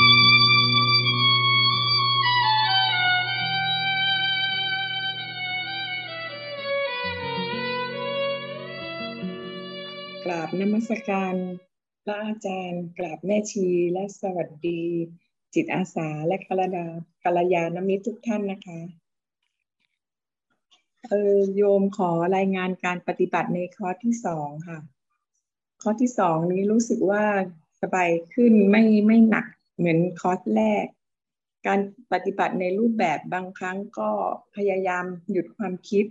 กราบนมัสการพระอาจารย์ กราบแม่ชีและสวัสดี จิตอาสาและกัลยากัลยาณมิตรทุกท่านนะคะเออโยมขอรายงานการปฏิบัติในคอร์สที่สองค่ะคอร์สที่สองนี้รู้สึกว่าสบายขึ้นไม่ไม่หนัก เหมือนคอร์สแรก การปฏิบัติในรูปแบบบางครั้งก็พยายามหยุดความคิด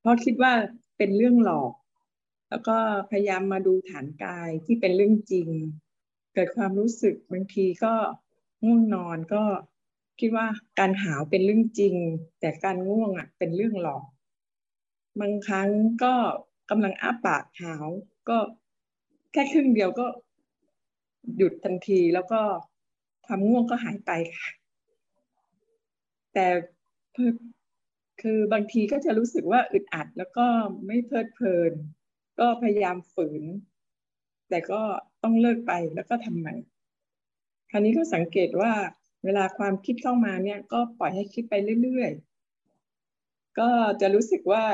เพราะคิดว่าเป็นเรื่องหลอก แล้วก็พยายามมาดูฐานกายที่เป็นเรื่องจริง เกิดความรู้สึกบางทีก็ง่วงนอนก็คิดว่าการหาวเป็นเรื่องจริง แต่การง่วงอะเป็นเรื่องหลอกบางครั้งก็กำลังอ้าปากหาวก็แค่ครึ่งเดียวก็ หยุดทันทีแล้วก็ความง่วงก็หายไปค่ะ แต่คือบางทีก็จะรู้สึกว่าอึดอัดแล้วก็ไม่เพลิดเพลิน ก็พยายามฝืน แต่ก็ต้องเลิกไปแล้วก็ทำใหม่คราวนี้ก็สังเกตว่าเวลาความคิดเข้ามาเนี่ย ก็ปล่อยให้คิดไปเรื่อยๆ ก็จะรู้สึกว่า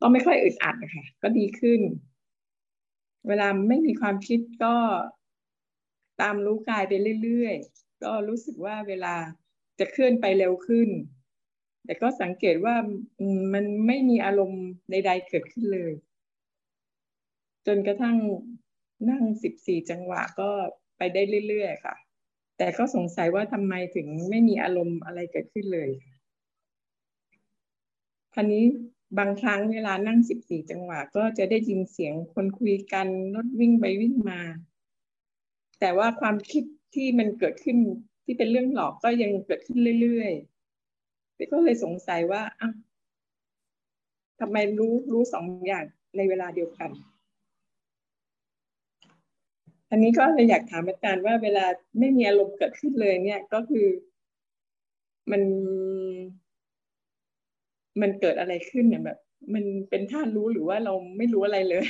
ก็ไม่ค่อยอึดอัดนะคะก็ดีขึ้น เวลาไม่มีความคิดก็ตามรู้กายไปเรื่อยๆ ก็รู้สึกว่าเวลาจะเคลื่อนไปเร็วขึ้น แต่ก็สังเกตว่ามันไม่มีอารมณ์ใดๆเกิดขึ้นเลย จนกระทั่งนั่งสิบสี่จังหวะก็ไปได้เรื่อยๆค่ะ แต่ก็สงสัยว่าทำไมถึงไม่มีอารมณ์อะไรเกิดขึ้นเลยครานี้ บางครั้งเวลานั่งสิบสี่จังหวะ ก็จะได้ยินเสียงคนคุยกันรถวิ่งไปวิ่งมา แต่ว่าความคิดที่มันเกิดขึ้นที่เป็นเรื่องหลอกก็ยังเกิดขึ้นเรื่อยๆแต่ก็เลยสงสัยว่าอ้าวทำไมรู้รู้สองอย่างในเวลาเดียวกัน อันนี้ก็เลยอยากถามอาจารย์ว่าเวลาไม่มีอารมณ์เกิดขึ้นเลยเนี่ยก็คือมัน มันเกิดอะไรขึ้นเนี่ยแบบ มันเป็นท่ารู้หรือว่าเราไม่รู้อะไรเลย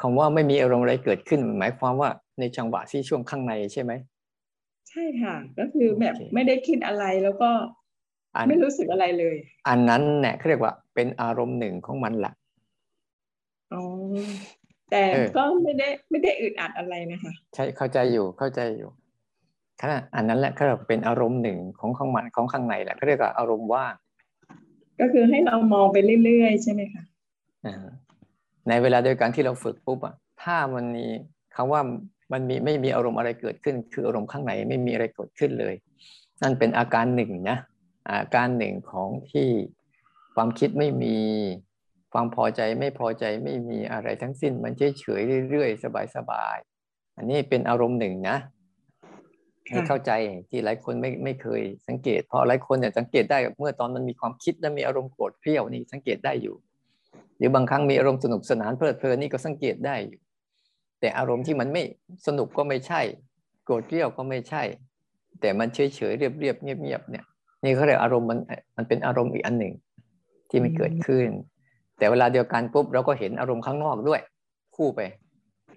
คำว่าไม่มีอารมณ์อะไรเกิดขึ้นหมายความว่าในจังหวะที่ช่วงข้างในใช่ไหมใช่ค่ะ ก็คือแบบไม่ได้คิดอะไรแล้วก็ไม่รู้สึกอะไรเลย อันนั้นเนี่ยเขาเรียกว่าเป็นอารมณ์หนึ่งของมันแหละอ๋อแต่ก็ไม่ได้ไม่ได้อึดอัดอะไรนะคะ ใช่เข้าใจอยู่เข้าใจอยู่ขณะอันนั้นแหละก็เป็นอารมณ์หนึ่งของข้างมันของข้างในแหละเขาเรียกว่าอารมณ์ว่าง ก็คือให้เรามองไปเรื่อยๆ ใช่ไหมคะในเวลาเดียวกันที่เราฝึกปุ๊บอะถ้ามันมีคำว่ามันมีไม่มีอารมณ์อะไรเกิดขึ้น คืออารมณ์ข้างในไม่มีอะไรเกิดขึ้นเลย นั่นเป็นอาการหนึ่งนะอาการหนึ่งของที่ความคิดไม่มีความพอใจไม่พอใจไม่มีอะไรทั้งสิ้น มันเฉยเฉยเรื่อยๆ สบายๆ อันนี้เป็นอารมณ์หนึ่งนะ ให้เข้าใจที่หลายคนไม่ไม่เคยสังเกต เพราะหลายคนเนี่ยสังเกตได้เมื่อตอนมันมีความคิดและมีอารมณ์โกรธเพี้ยวนี่สังเกตได้อยู่ หรือบางครั้งมีอารมณ์สนุกสนานเพลิดเพลินนี่ก็สังเกตได้อยู่ แต่อารมณ์ที่มันไม่สนุกก็ไม่ใช่ โกรธเพี้ยวก็ไม่ใช่ แต่มันเฉยเฉยเรียบเรียบเงียบเงียบเนี่ยนี่เขาเรียกอารมณ์มันมันเป็นอารมณ์อีกอันหนึ่งที่ไม่เกิดขึ้น แต่เวลาเดียวกันปุ๊บเราก็เห็นอารมณ์ข้างนอกด้วย คู่ไป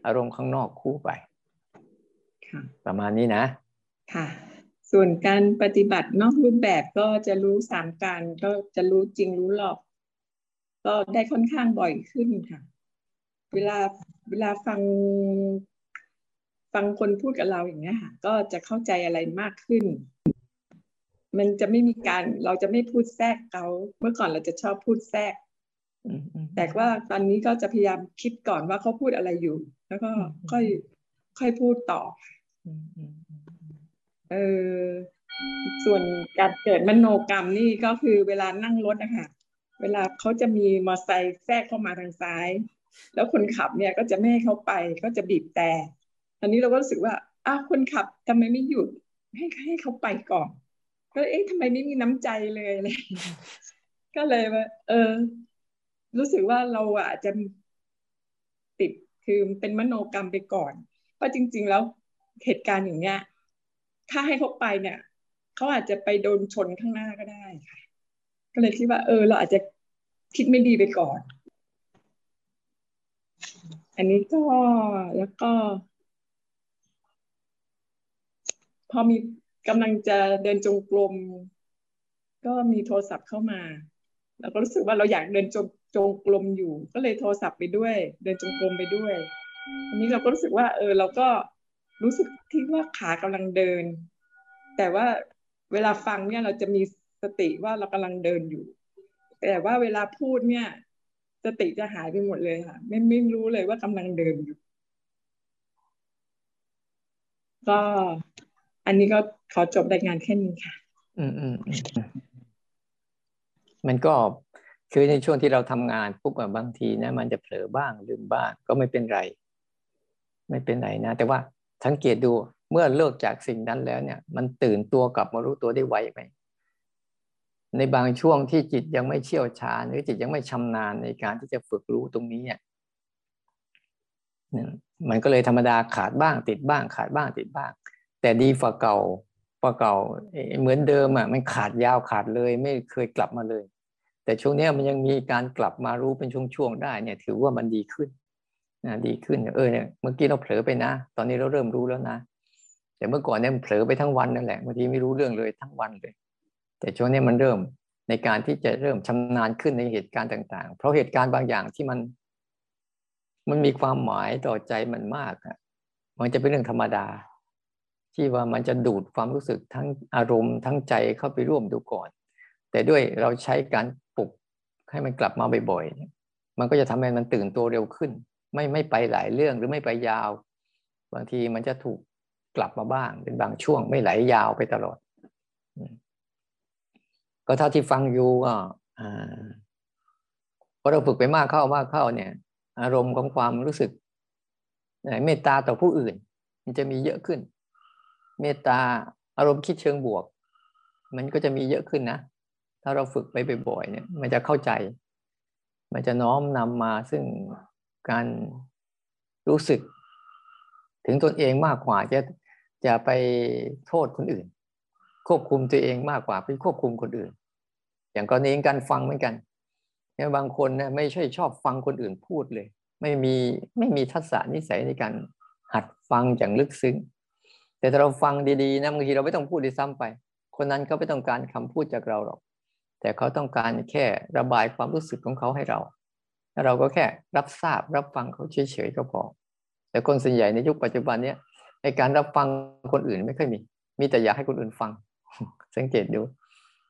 อารมณ์ข้างนอกคู่ไปประมาณนี้นะ ค่ะ ส่วนการปฏิบัตินอกรูปแบบก็จะรู้สามการก็จะรู้จริงรู้หลอก ก็ได้ค่อนข้างบ่อยขึ้นค่ะ เวลาเวลาฟังฟังคนพูดกับเราอย่างเงี้ยค่ะ ก็จะเข้าใจอะไรมากขึ้น มันจะไม่มีการเราจะไม่พูดแทรกเขาเมื่อก่อนเราจะชอบพูดแทรกแต่ว่าตอนนี้ก็จะพยายามคิดก่อนว่าเขาพูดอะไรอยู่ แล้วก็ค่อยค่อยพูดต่อ เออ ส่วนการเกิดมโนกรรมนี่ก็คือเวลานั่งรถนะคะเวลาเขาจะมีมอเตอร์ไซค์แทรกเข้ามาทางซ้าย แล้วคนขับเนี่ยก็จะไม่ให้เขาไปก็จะบีบแต่อันนี้เราก็รู้สึกว่าอ้าวคนขับทำไมไม่หยุดให้ให้เขาไปก่อนก็เอ๊ะทำไมไม่มีน้ำใจเลยเลย ก็เลยว่า เออ รู้สึกว่าเราอาจจะติดคือเป็นมโนกรรมไปก่อนเพราะจริง ๆ แล้วเหตุการณ์อย่างเนี้ย ถ้าให้เขาไปเนี่ยเขาอาจจะไปโดนชนข้างหน้าก็ได้ค่ะ ก็เลยคิดว่า เออ เราอาจจะคิดไม่ดีไปก่อน อันนี้ก็แล้วก็ พอมีกำลังจะเดินจงกรมก็มีโทรศัพท์เข้ามาเราก็รู้สึกว่าเราอยากเดินจงจงกรมอยู่ ก็เลยโทรศัพท์ไปด้วย เดินจงกรมไปด้วยอันนี้เราก็รู้สึกว่า เออ เราก็ รู้สึกที่ว่าขากำลังเดิน แต่ว่าเวลาฟังเนี่ยเราจะมีสติว่าเรากำลังเดินอยู่ แต่ว่าเวลาพูดเนี่ย สติจะหายไปหมดเลยค่ะ ไม่ไม่รู้เลยว่ากำลังเดินอยู่ ก็อันนี้ก็ขอจบรายงานแค่นี้ค่ะ อืมอืมมันก็คือในช่วงที่เราทำงานปุ๊บบางทีนะ มันจะเผลอบ้างลืมบ้างก็ไม่เป็นไร ไม่เป็นไรนะ แต่ว่า สังเกตดูเมื่อเลิกจากสิ่งนั้นแล้วเนี่ย มันตื่นตัวกลับมารู้ตัวได้ไวไหมในบางช่วงที่จิตยังไม่เชี่ยวชาญหรือจิตยังไม่ชำนาญในการที่จะฝึกรู้ตรงนี้เนี่ยมันก็เลยธรรมดาขาดบ้างติดบ้าง ขาดบ้างติดบ้าง แต่ดีฝ่าเก่าฝ่าเก่าเหมือนเดิมอะมันขาดยาวขาดเลยไม่เคยกลับมาเลย แต่ช่วงนี้มันยังมีการกลับมารู้เป็นช่วงๆได้เนี่ย ถือว่ามันดีขึ้น นะดีขึ้นเออเนี่ยเมื่อกี้เราเผลอไปนะ ตอนนี้เราเริ่มรู้แล้วนะ แต่เมื่อก่อนเนี่ยเผลอไปทั้งวันนั่นแหละบางทีไม่รู้เรื่องเลยทั้งวันเลย แต่ช่วงนี้มันเริ่มในการที่จะเริ่มชำนาญขึ้นในเหตุการณ์ต่าง ๆ เพราะเหตุการณ์บางอย่างที่มัน มันมีความหมายต่อใจมันมากอะมันจะเป็นเรื่องธรรมดา ที่ว่ามันจะดูดความรู้สึกทั้งอารมณ์ทั้งใจเข้าไปร่วมดูก่อน แต่ด้วยเราใช้การปลุกให้มันกลับมาบ่อยๆมันก็จะทำให้มันตื่นตัวเร็วขึ้น ไม่ไม่ไปหลายเรื่องหรือไม่ไปยาว บางทีมันจะถูกกลับมาบ้างเป็นบางช่วงไม่ไหลยาวไปตลอด ก็เท่าที่ฟังอยู่ก็พอเราฝึกไปมากเข้ามากเข้าเนี่ย อารมณ์ของความรู้สึกเมตตาต่อผู้อื่น มันจะมีเยอะขึ้น เมตตาอารมณ์คิดเชิงบวก มันก็จะมีเยอะขึ้นนะ ถ้าเราฝึกไปบ่อยๆเนี่ย มันจะเข้าใจ มันจะน้อมนำมาซึ่ง การรู้สึกถึงตนเองมากกว่าจะจะไปโทษคนอื่น ควบคุมตัวเองมากกว่าไปควบคุมคนอื่น อย่างกรณีการฟังเหมือนกันเนี่ยบางคนนะไม่ใช่ชอบฟังคนอื่นพูดเลย ไม่มีไม่มีทักษะนิสัยในการหัดฟังอย่างลึกซึ้ง แต่ถ้าเราฟังดีๆนะบางทีเราไม่ต้องพูดดีซ้ำไป คนนั้นเขาไม่ต้องการคำพูดจากเราหรอก แต่เขาต้องการแค่ระบายความรู้สึกของเขาให้เรา เราก็แค่รับทราบรับฟังเขาเฉยๆก็พอ แต่คนส่วนใหญ่ในยุคปัจจุบันเนี้ยในการรับฟังคนอื่นไม่ค่อยมี มีแต่อยากให้คนอื่นฟัง สังเกตดู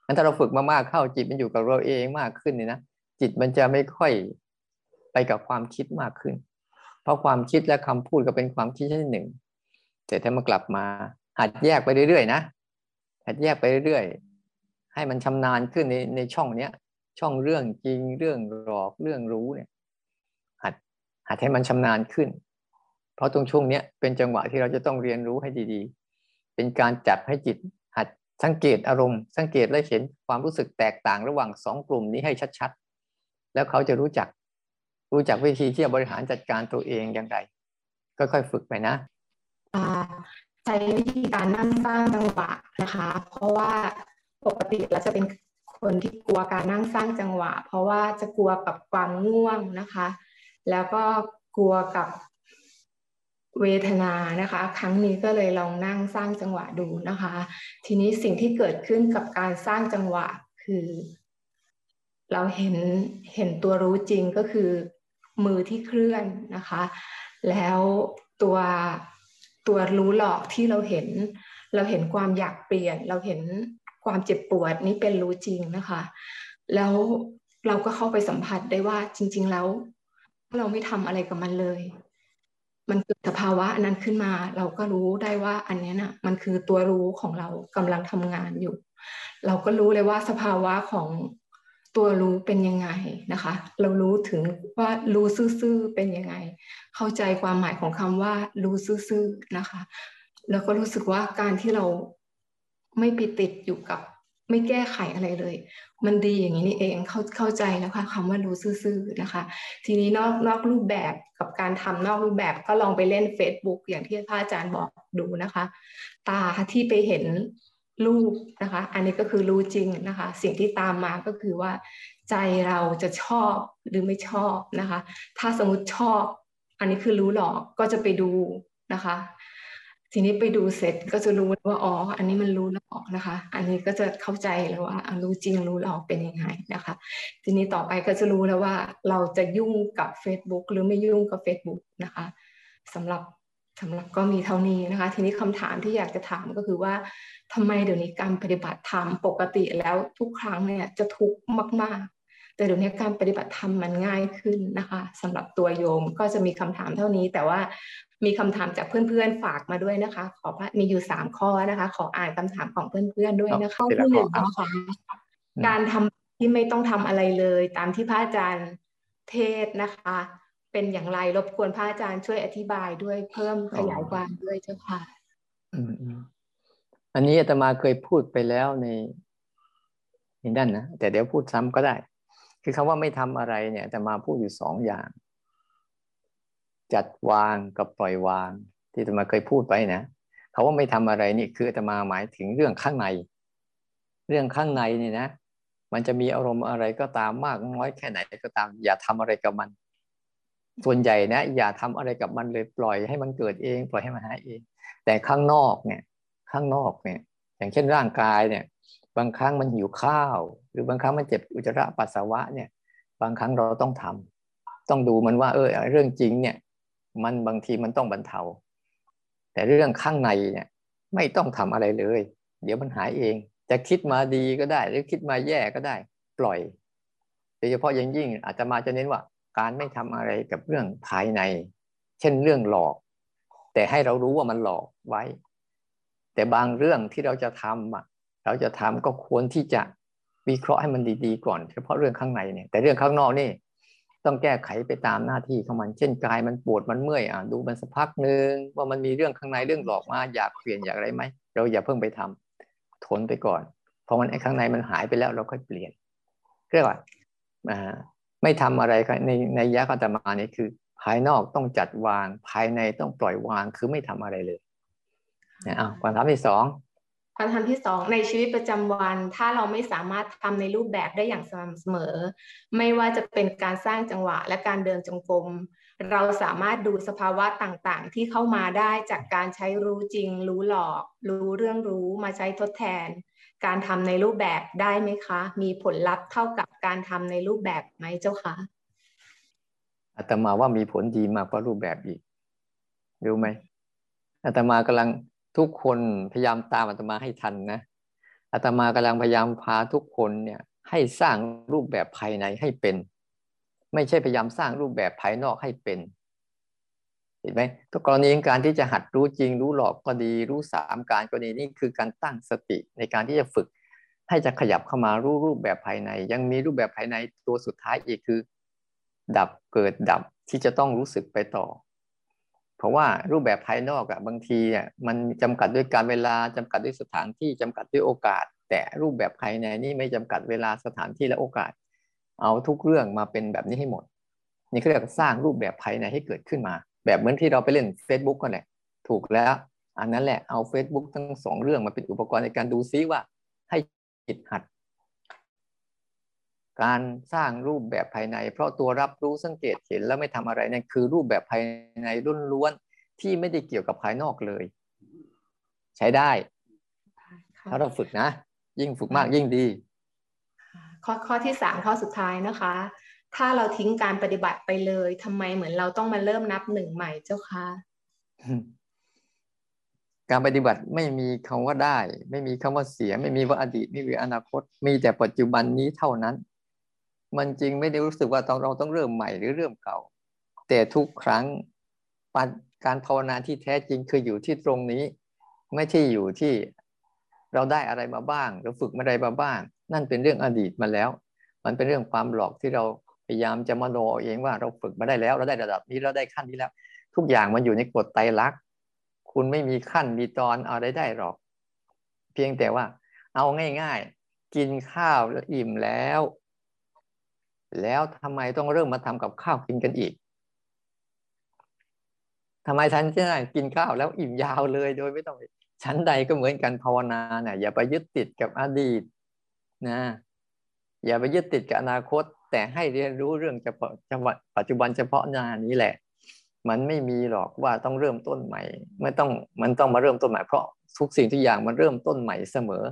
งั้นถ้าเราฝึกมามากเข้าจิตมันอยู่กับเราเองมากขึ้นเนี่ยนะจิตมันจะไม่ค่อยไปกับความคิดมากขึ้น เพราะความคิดและคำพูดก็เป็นความคิดชนิดหนึ่ง แต่ถ้ามากลับมาหัดแยกไปเรื่อยๆนะหัดแยกไปเรื่อยๆให้มันชำนาญขึ้นในในช่องเนี้ย ช่องเรื่องจริงเรื่องหลอกเรื่องรู้เนี่ยหัดหัดให้มันชำนาญขึ้น เพราะตรงช่วงเนี้ยเป็นจังหวะที่เราจะต้องเรียนรู้ให้ดีๆ เป็นการจับให้จิตหัดสังเกตอารมณ์ สังเกตและเห็นความรู้สึกแตกต่างระหว่างสองกลุ่มนี้ให้ชัดๆ แล้วเขาจะรู้จักรู้จักวิธีที่จะบริหารจัดการตัวเองอย่างไรค่อยๆฝึกไปนะใช้วิธีการนั่งสร้างจังหวะนะคะ เพราะว่าปกติเราจะเป็น คนที่กลัวการนั่งสร้างจังหวะ เพราะว่าจะกลัวกับความง่วงนะคะ แล้วก็กลัวกับเวทนานะคะ ครั้งนี้ก็เลยลองนั่งสร้างจังหวะดูนะคะ ทีนี้สิ่งที่เกิดขึ้นกับการสร้างจังหวะคือ เราเห็นเห็นตัวรู้จริงก็คือมือที่เคลื่อนนะคะ แล้วตัวตัวรู้หลอกที่เราเห็น เราเห็นความอยากเปลี่ยน เราเห็น ความเจ็บปวดนี้เป็นรู้จริงนะคะ แล้วเราก็เข้าไปสัมผัสได้ว่าจริง ๆ แล้วเราไม่ทำอะไรกับมันเลย มันเกิดสภาวะนั้นขึ้นมา เราก็รู้ได้ว่าอันนี้นะ่ะ มันคือตัวรู้ของเรากำลังทำงานอยู่ เราก็รู้เลยว่าสภาวะของตัวรู้เป็นยังไงนะคะ เรารู้ถึงว่ารู้ซื่อๆเป็นยังไง เข้าใจความหมายของคำว่ารู้ซื่อๆนะคะ แล้วก็รู้สึกว่าการที่เรา ไม่ไปติดอยู่กับ ไม่แก้ไขอะไรเลย มันดีอย่างนี้นี่เองเข้าเข้าใจแล้วค่ะคำว่ารู้ซื่อๆนะคะ ทีนี้นอกนอกรูปแบบกับการทำนอกรูปแบบก็ลองไปเล่น Facebook อย่างที่พระอาจารย์บอกดูนะคะ ตาที่ไปเห็นรูปนะคะ อันนี้ก็คือรู้จริงนะคะ สิ่งที่ตามมาก็คือว่า ใจเราจะชอบหรือไม่ชอบนะคะ ถ้าสมมติชอบ อันนี้คือรู้หลอกก็จะไปดูนะคะ ทีนี้ไปดูเสร็จก็จะรู้ว่าอ๋อ อันนี้มันรู้หลอกนะคะ อันนี้ก็จะเข้าใจแล้วว่ารู้จริงรู้หลอกเป็นยังไงนะคะ ทีนี้ต่อไปก็จะรู้แล้วว่าเราจะยุ่งกับ Facebook หรือไม่ยุ่งกับ Facebook นะคะสำหรับสำหรับก็มีเท่านี้นะคะ ทีนี้คำถามที่อยากจะถามก็คือว่าทำไมเดี๋ยวนี้การปฏิบัติธรรมปกติแล้วทุกครั้งเนี่ยจะทุกข์มาก แต่เดี๋ยวนี้การปฏิบัติธรรมมันง่ายขึ้นนะคะสำหรับตัวโยมก็จะมีคำถามเท่านี้ แต่ว่ามีคำถามจากเพื่อนๆฝากมาด้วยนะคะ ขอมีอยู่สามข้อนะคะ ขออ่านคำถามของเพื่อนๆด้วยนะคะข้อที่หนึ่งนะคะการทำที่ไม่ต้องทำอะไรเลย ตามที่พระอาจารย์เทศนะคะ เป็นอย่างไรรบกวนพระอาจารย์ช่วยอธิบายด้วยเพิ่มขยายความด้วยเจ้าค่ะอันนี้อาตมาเคยพูดไปแล้วในในด้านนะแต่เดี๋ยวพูดซ้ำก็ได้ คือคำว่าไม่ทำอะไรเนี่ยอาตมาพูดอยู่สองอย่าง จัดวางกับปล่อยวาง ที่ตมาเคยพูดไปนะคาว่าไม่ทำอะไรนี่คือตมาหมายถึงเรื่องข้างใน เรื่องข้างในนี่นะ มันจะมีอารมณ์อะไรก็ตามมากน้อยแค่ไหนก็ตาม อย่าทำอะไรกับมัน ส่วนใหญ่นะ อย่าทำอะไรกับมันเลยปล่อยให้มันเกิดเอง ปล่อยให้มันหายเอง แต่ข้างนอกเนี่ย ข้างนอกเนี่ย อย่างเช่นร่างกายเนี่ย บางครั้งมันหิวข้าว หรือบางครั้งมันเจ็บอุจจาระปัสสาวะเนี่ย บางครั้งเราต้องทำต้องดูมันว่า เออเรื่องจริงเนี่ย มันบางทีมันต้องบรรเทา แต่เรื่องข้างในเนี่ย ไม่ต้องทำอะไรเลย เดี๋ยวมันหายเอง จะคิดมาดีก็ได้ หรือคิดมาแย่ก็ได้ ปล่อยโดยเฉพาะยังยิ่งอาจจะมาจะเน้นว่า การไม่ทำอะไรกับเรื่องภายใน เช่นเรื่องหลอก แต่ให้เรารู้ว่ามันหลอกไว้ แต่บางเรื่องที่เราจะทำอะ เราจะทำก็ควรที่จะวิเคราะห์ให้มันดีๆ ก่อน เฉพาะเรื่องข้างในเนี่ยแต่เรื่องข้างนอกนี่ต้องแก้ไขไปตามหน้าที่ของมัน เช่นกายมันปวดมันเมื่อยอะดูมันสักพักหนึ่งว่ามันมีเรื่องข้างในเรื่องหลอกมาอยากเปลี่ยนอยากอะไรไหมเราอย่าเพิ่งไปทำทนไปก่อนพอมันไอ้ข้างในมันหายไปแล้วเราค่อยเปลี่ยนเรียกว่าไม่ทำอะไรในในยะกัตมานี่คือ ภายนอกต้องจัดวางภายในต้องปล่อยวางคือไม่ทำอะไรเลยนะอ้าวคำถามที่สอง คำถามที่สองในชีวิตประจำวัน ถ้าเราไม่สามารถทำในรูปแบบได้อย่างสม่ำเสมอ ไม่ว่าจะเป็นการสร้างจังหวะและการเดินจงกรมเราสามารถดูสภาวะต่างๆ ที่เข้ามาได้จากการใช้รู้จริง รู้หลอก รู้เรื่องรู้มาใช้ทดแทน การทำในรูปแบบได้ไหมคะ มีผลลัพธ์เท่ากับการทำในรูปแบบไหมเจ้าคะอาตมาว่ามีผลดีมากกว่ารูปแบบอีกรู้ไหมอาตมากำลัง ทุกคนพยายามตามอาตมาให้ทันนะอาตมากำลังพยายามพาทุกคนเนี่ยให้สร้างรูปแบบภายในให้เป็น ไม่ใช่พยายามสร้างรูปแบบภายนอกให้เป็นเห็นไหมทุกกรณีการที่จะหัดรู้จริง รู้หลอกก็ดี รู้สามการกรณีนี้คือการตั้งสติในการที่จะฝึก ให้จะขยับเข้ามารู้รูปแบบภายใน ยังมีรูปแบบภายในตัวสุดท้ายอีกคือ ดับเกิดดับที่จะต้องรู้สึกไปต่อ เพราะว่ารูปแบบภายนอกอะบางทีอะมันจำกัดด้วยการเวลาจำกัดด้วยสถานที่จำกัดด้วยโอกาส แต่รูปแบบภายในนี่ไม่จำกัดเวลาสถานที่และโอกาส เอาทุกเรื่องมาเป็นแบบนี้ให้หมด นี่เขาเรียกสร้างรูปแบบภายในให้เกิดขึ้นมา แบบเหมือนที่เราไปเล่น Facebook กันแหละถูกแล้ว อันนั้นแหละเอา Facebook ทั้งสองเรื่องมาเป็นอุปกรณ์ในการดูซิว่า ให้จิตหัด การสร้างรูปแบบภายใน เพราะตัวรับรู้สังเกตเห็นแล้วไม่ทำอะไรนั่นคือรูปแบบภายในรุ่นล้วนที่ไม่ได้เกี่ยวกับภายนอกเลย ใช้ได้ ถ้าเราฝึกนะ ยิ่งฝึกมากยิ่งดี ข้อข้อที่สามข้อสุดท้ายนะคะ ถ้าเราทิ้งการปฏิบัติไปเลยทำไมเหมือนเราต้องมาเริ่มนับหนึ่งใหม่เจ้าคะการปฏิบัติไม่มีคำว่าได้ ไม่มีคำว่าเสีย ไม่มีว่าอดีตไม่มีอนาคต มีแต่ปัจจุบันนี้เท่านั้น มันจริงไม่ได้รู้สึกว่าเราต้องเริ่มใหม่หรือเริ่มเก่า แต่ทุกครั้งการภาวนาที่แท้จริงคืออยู่ที่ตรงนี้ ไม่ใช่อยู่ที่เราได้อะไรมาบ้างหรือฝึกอะไรมาบ้าง นั่นเป็นเรื่องอดีตมาแล้ว มันเป็นเรื่องความหลอกที่เราพยายามจะมโนเองว่าเราฝึกมาได้แล้ว เราได้ระดับนี้เราได้ขั้นนี้แล้ว ทุกอย่างมันอยู่ในกฎไตรลักษณ์คุณไม่มีขั้นมีตอนเอาได้ได้หรอก เพียงแต่ว่า เอาง่าย ๆ กินข้าวแล้วอิ่มแล้ว แล้วทำไมต้องเริ่มมาทำกับข้าวกินกันอีกทำไมฉันจะกินข้าวแล้วอิ่มยาวเลยโดยไม่ต้องชั้นใดก็เหมือนกันภาวนาเนี่ยอย่าไปยึดติดกับอดีตนะอย่าไปยึดติดกับอนาคต แต่ให้เรียนรู้เรื่องเฉพาะจังหวะปัจจุบันเฉพาะหน้านี้แหละ มันไม่มีหรอกว่าต้องเริ่มต้นใหม่ไม่ต้องมันต้องมาเริ่มต้นใหม่เพราะทุกสิ่งทุกอย่างมันเริ่มต้นใหม่เสมอ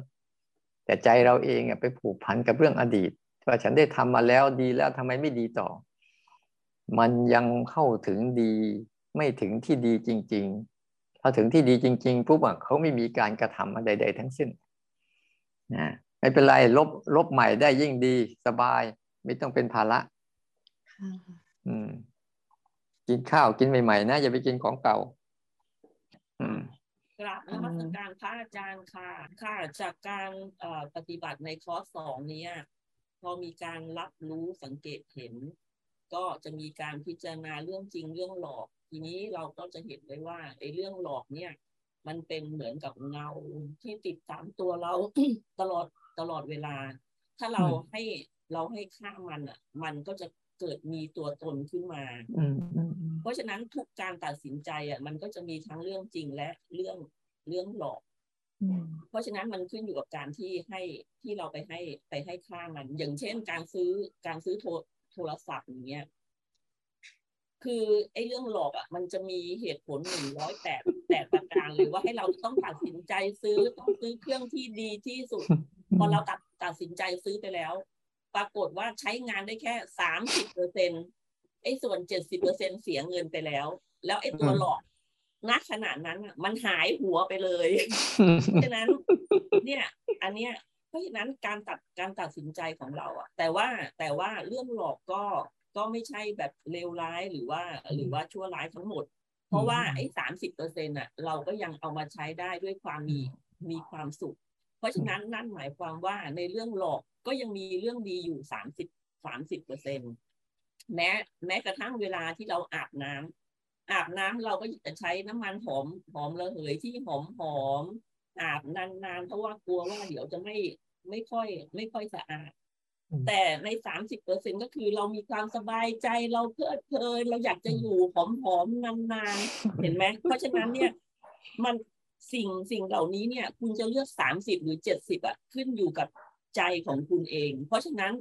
แต่ใจเราเองไปผูกพันกับเรื่องอดีต ว่าฉันได้ทำมาแล้วดีแล้วทำไมไม่ดีต่อ มันยังเข้าถึงดีไม่ถึงที่ดีจริง ๆ พอถึงที่ดีจริงๆปุ๊บอะเขาไม่มีการกระทำอะไรใด ๆ ทั้งสิ้นนะไม่เป็นไรลบลบใหม่ได้ยิ่งดีสบาย ไม่ต้องเป็นภาระอืม กินข้าวกินใหม่ๆนะอย่าไปกินของเก่า อืมกราบนมัสการพระอาจารย์ค่ะ ค่ะจากการปฏิบัติในคอร์สสองนี้ พอมีการรับรู้สังเกตเห็น ก็จะมีการพิจารณาเรื่องจริงเรื่องหลอก ทีนี้เราก็จะเห็นเลยว่าไอ้เรื่องหลอกเนี่ย มันเป็นเหมือนกับเงาที่ติดตามตัวเราตลอดตลอดเวลา ถ้าเราให้เราให้ค่ามันอะ มันก็จะเกิดมีตัวตนขึ้นมา เพราะฉะนั้นทุกการตัดสินใจอะ มันก็จะมีทั้งเรื่องจริงและเรื่องเรื่องหลอก เพราะฉะนั้นมันขึ้นอยู่กับการที่ให้ที่เราไปให้ไปให้ค่ามัน อย่างเช่น การซื้อการซื้อโทรโทรศัพท์อย่างเงี้ย คือไอ้เรื่องหลอกอะ มันจะมีเหตุผลหนึ่งร้อยแปดแปดประการเลยว่าให้เราต้องตัดสินใจซื้อต้องซื้อเครื่องที่ดีที่สุดพอเราตัดตัดสินใจซื้อไปแล้ว ปรากฏว่าใช้งานได้แค่สามสิบเปอร์เซ็นไอ้ส่วนเจ็ดสิบเปอร์เซ็นเสียเงินไปแล้ว แล้วไอ้ตัวหลอก ณขนาดนั้นอะ มันหายหัวไปเลยฉะนั้น เนี่ย อันเนี้ยเพราะฉะนั้นการตัดการตัดสินใจของเราอะ แต่ว่าแต่ว่าเรื่องหลอกก็ก็ไม่ใช่แบบเลวร้ายหรือว่า หรือว่าชั่วร้ายทั้งหมด เพราะว่าไอ้สามสิบเปอร์เซ็นต์อะ เราก็ยังเอามาใช้ได้ด้วยความมีมีความสุข เพราะฉะนั้นนั่นหมายความว่าในเรื่องหลอกก็ยังมีเรื่องดีอยู่สามสิบสามสิบเปอร์เซ็นแม้แม้กระทั่งเวลาที่เราอาบน้ำ อาบน้ำเราก็จะใช้น้ำมันหอมหอมระเหยที่หอมหอมอาบนานๆเพราะว่ากลัวว่าเดี๋ยวจะไม่ไม่ค่อย ไม่ค่อยสะอาด แต่ในสามสิบเปอร์เซ็นก็คือเรามีความสบายใจเราเพลิดเพลินเราอยากจะอยู่หอมๆนานๆเห็นไหมเพราะฉะนั้นเนี่ยมันสิ่งสิ่งเหล่านี้เนี่ย คุณจะเลือกสามสิบหรือเจ็ดสิบอะขึ้นอยู่กับใจของคุณเอง เพราะฉะนั้น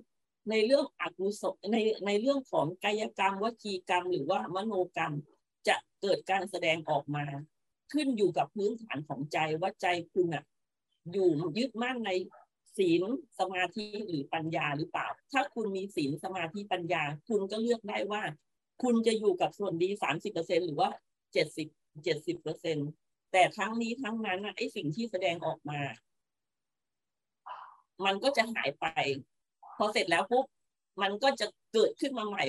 ในเรื่องอกุศลในในเรื่องของกายกรรมวจีกรรม หรือว่ามโนกรรม จะเกิดการแสดงออกมา ขึ้นอยู่กับพื้นฐานของใจว่าใจคุณอะอยู่ยึดมั่นในศีลสมาธิหรือปัญญาหรือเปล่า ถ้าคุณมีศีลสมาธิปัญญา คุณก็เลือกได้ว่า คุณจะอยู่กับส่วนดีสามสิบเปอร์เซ็นหรือว่าเจ็ดสิบเจ็ดสิบเปอร์เซ็นแต่ทั้งนี้ทั้งนั้นไอ้สิ่งที่แสดงออกมา มันก็จะหายไป พอเสร็จแล้วปุ๊บมันก็จะเกิดขึ้นมาใหม่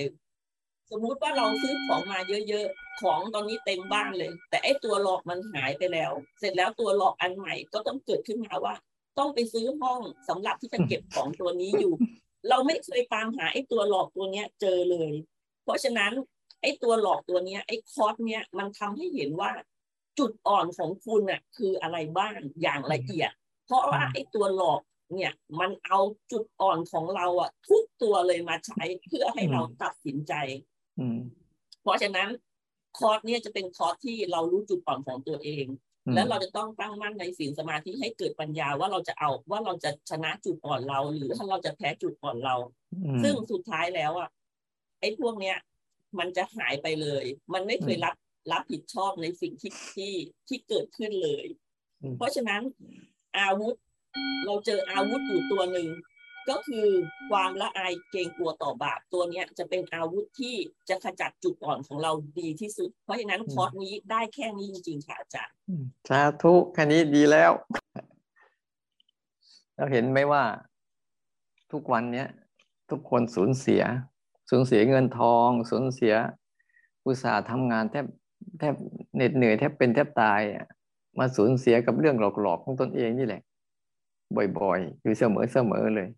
สมมุติว่าเราซื้อของมาเยอะๆ ของตอนนี้เต็มบ้านเลย แต่ไอ้ตัวหลอกมันหายไปแล้ว เสร็จแล้วตัวหลอกอันใหม่ก็ต้องเกิดขึ้นมาว่า ต้องไปซื้อห้องสำหรับที่จะเก็บของตัวนี้อยู่ เราไม่เคยตามหาไอ้ตัวหลอกตัวเนี้ยเจอเลย เพราะฉะนั้นไอ้ตัวหลอกตัวเนี้ยไอ้คอร์สเนี้ยมันทำให้เห็นว่า จุดอ่อนของคุณอะคืออะไรบ้างอย่างละเอียด เพราะว่าไอ้ตัวหลอกเนี่ยมันเอาจุดอ่อนของเราอะทุกตัวเลยมาใช้เพื่อให้เราตัดสินใจ เพราะฉะนั้นคอร์สเนี่ยจะเป็นคอร์สที่เรารู้จุดอ่อนของตัวเอง แล้วเราจะต้องตั้งมั่นในศีลสมาธิให้เกิดปัญญาว่าเราจะเอาว่าเราจะชนะจุดอ่อนเรา หรือถ้าเราจะแพ้จุดอ่อนเรา ซึ่งสุดท้ายแล้วอะไอ้พวกเนี้ย มันจะหายไปเลย มันไม่เคยรับรับผิดชอบในสิ่งที่ที่ที่เกิดขึ้นเลย เพราะฉะนั้นอาวุธ เราเจออาวุธอยู่ตัวหนึ่ง ก็คือความละอายเกรงกลัวต่อบาปตัวเนี้ยจะเป็นอาวุธที่จะขจัดจุดอ่อนของเราดีที่สุด เพราะฉะนั้นคอร์สนี้ได้แค่นี้จริงๆค่ะอาจารย์สาธุแค่นี้ดีแล้ว เราเห็นไหมว่า ทุกวันเนี้ย ทุกคนสูญเสีย สูญเสียเงินทองสูญเสียอุตสาห์ทำงานแทบแทบเหน็ดเหนื่อยแทบเป็นแทบตายมาสูญเสียกับเรื่องหลอกๆของตนเองนี่แหละ บ่อยๆ อยู่เสมอเสมอเลย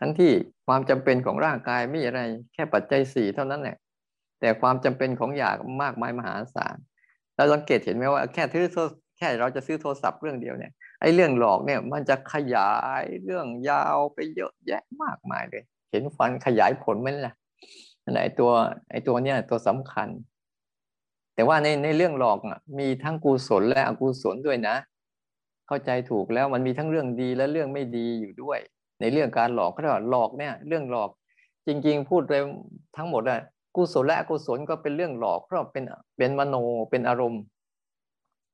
ทั้งที่ความจำเป็นของร่างกายไม่อะไร แค่ปัจจัยสี่เท่านั้นแหละแต่ความจำเป็นของอยากมากมายมหาศาลเราสังเกตเห็นไหมว่าแค่ซื้อแค่เราจะซื้อโทรศัพท์เรื่องเดียวเนี่ยไอ้เรื่องหลอกเนี่ยมันจะขยายเรื่องยาวไปเยอะแยะมากมายเลย เห็นฟันขยายผลไหมล่ะนั่นไอ้ตัวไอ้ตัวเนี้ยตัวสำคัญ แต่ว่าในในเรื่องหลอกอะมีทั้งกุศลและอกุศลด้วยนะ เข้าใจถูกแล้วมันมีทั้งเรื่องดีและเรื่องไม่ดีอยู่ด้วย ในเรื่องการหลอกเขาเรียกว่าหลอกเนี่ยเรื่องหลอกจริง ๆ พูดเลยทั้งหมดอะกุศลและอกุศลก็เป็นเรื่องหลอกเพราะเป็นเป็นมโนเป็นอารมณ์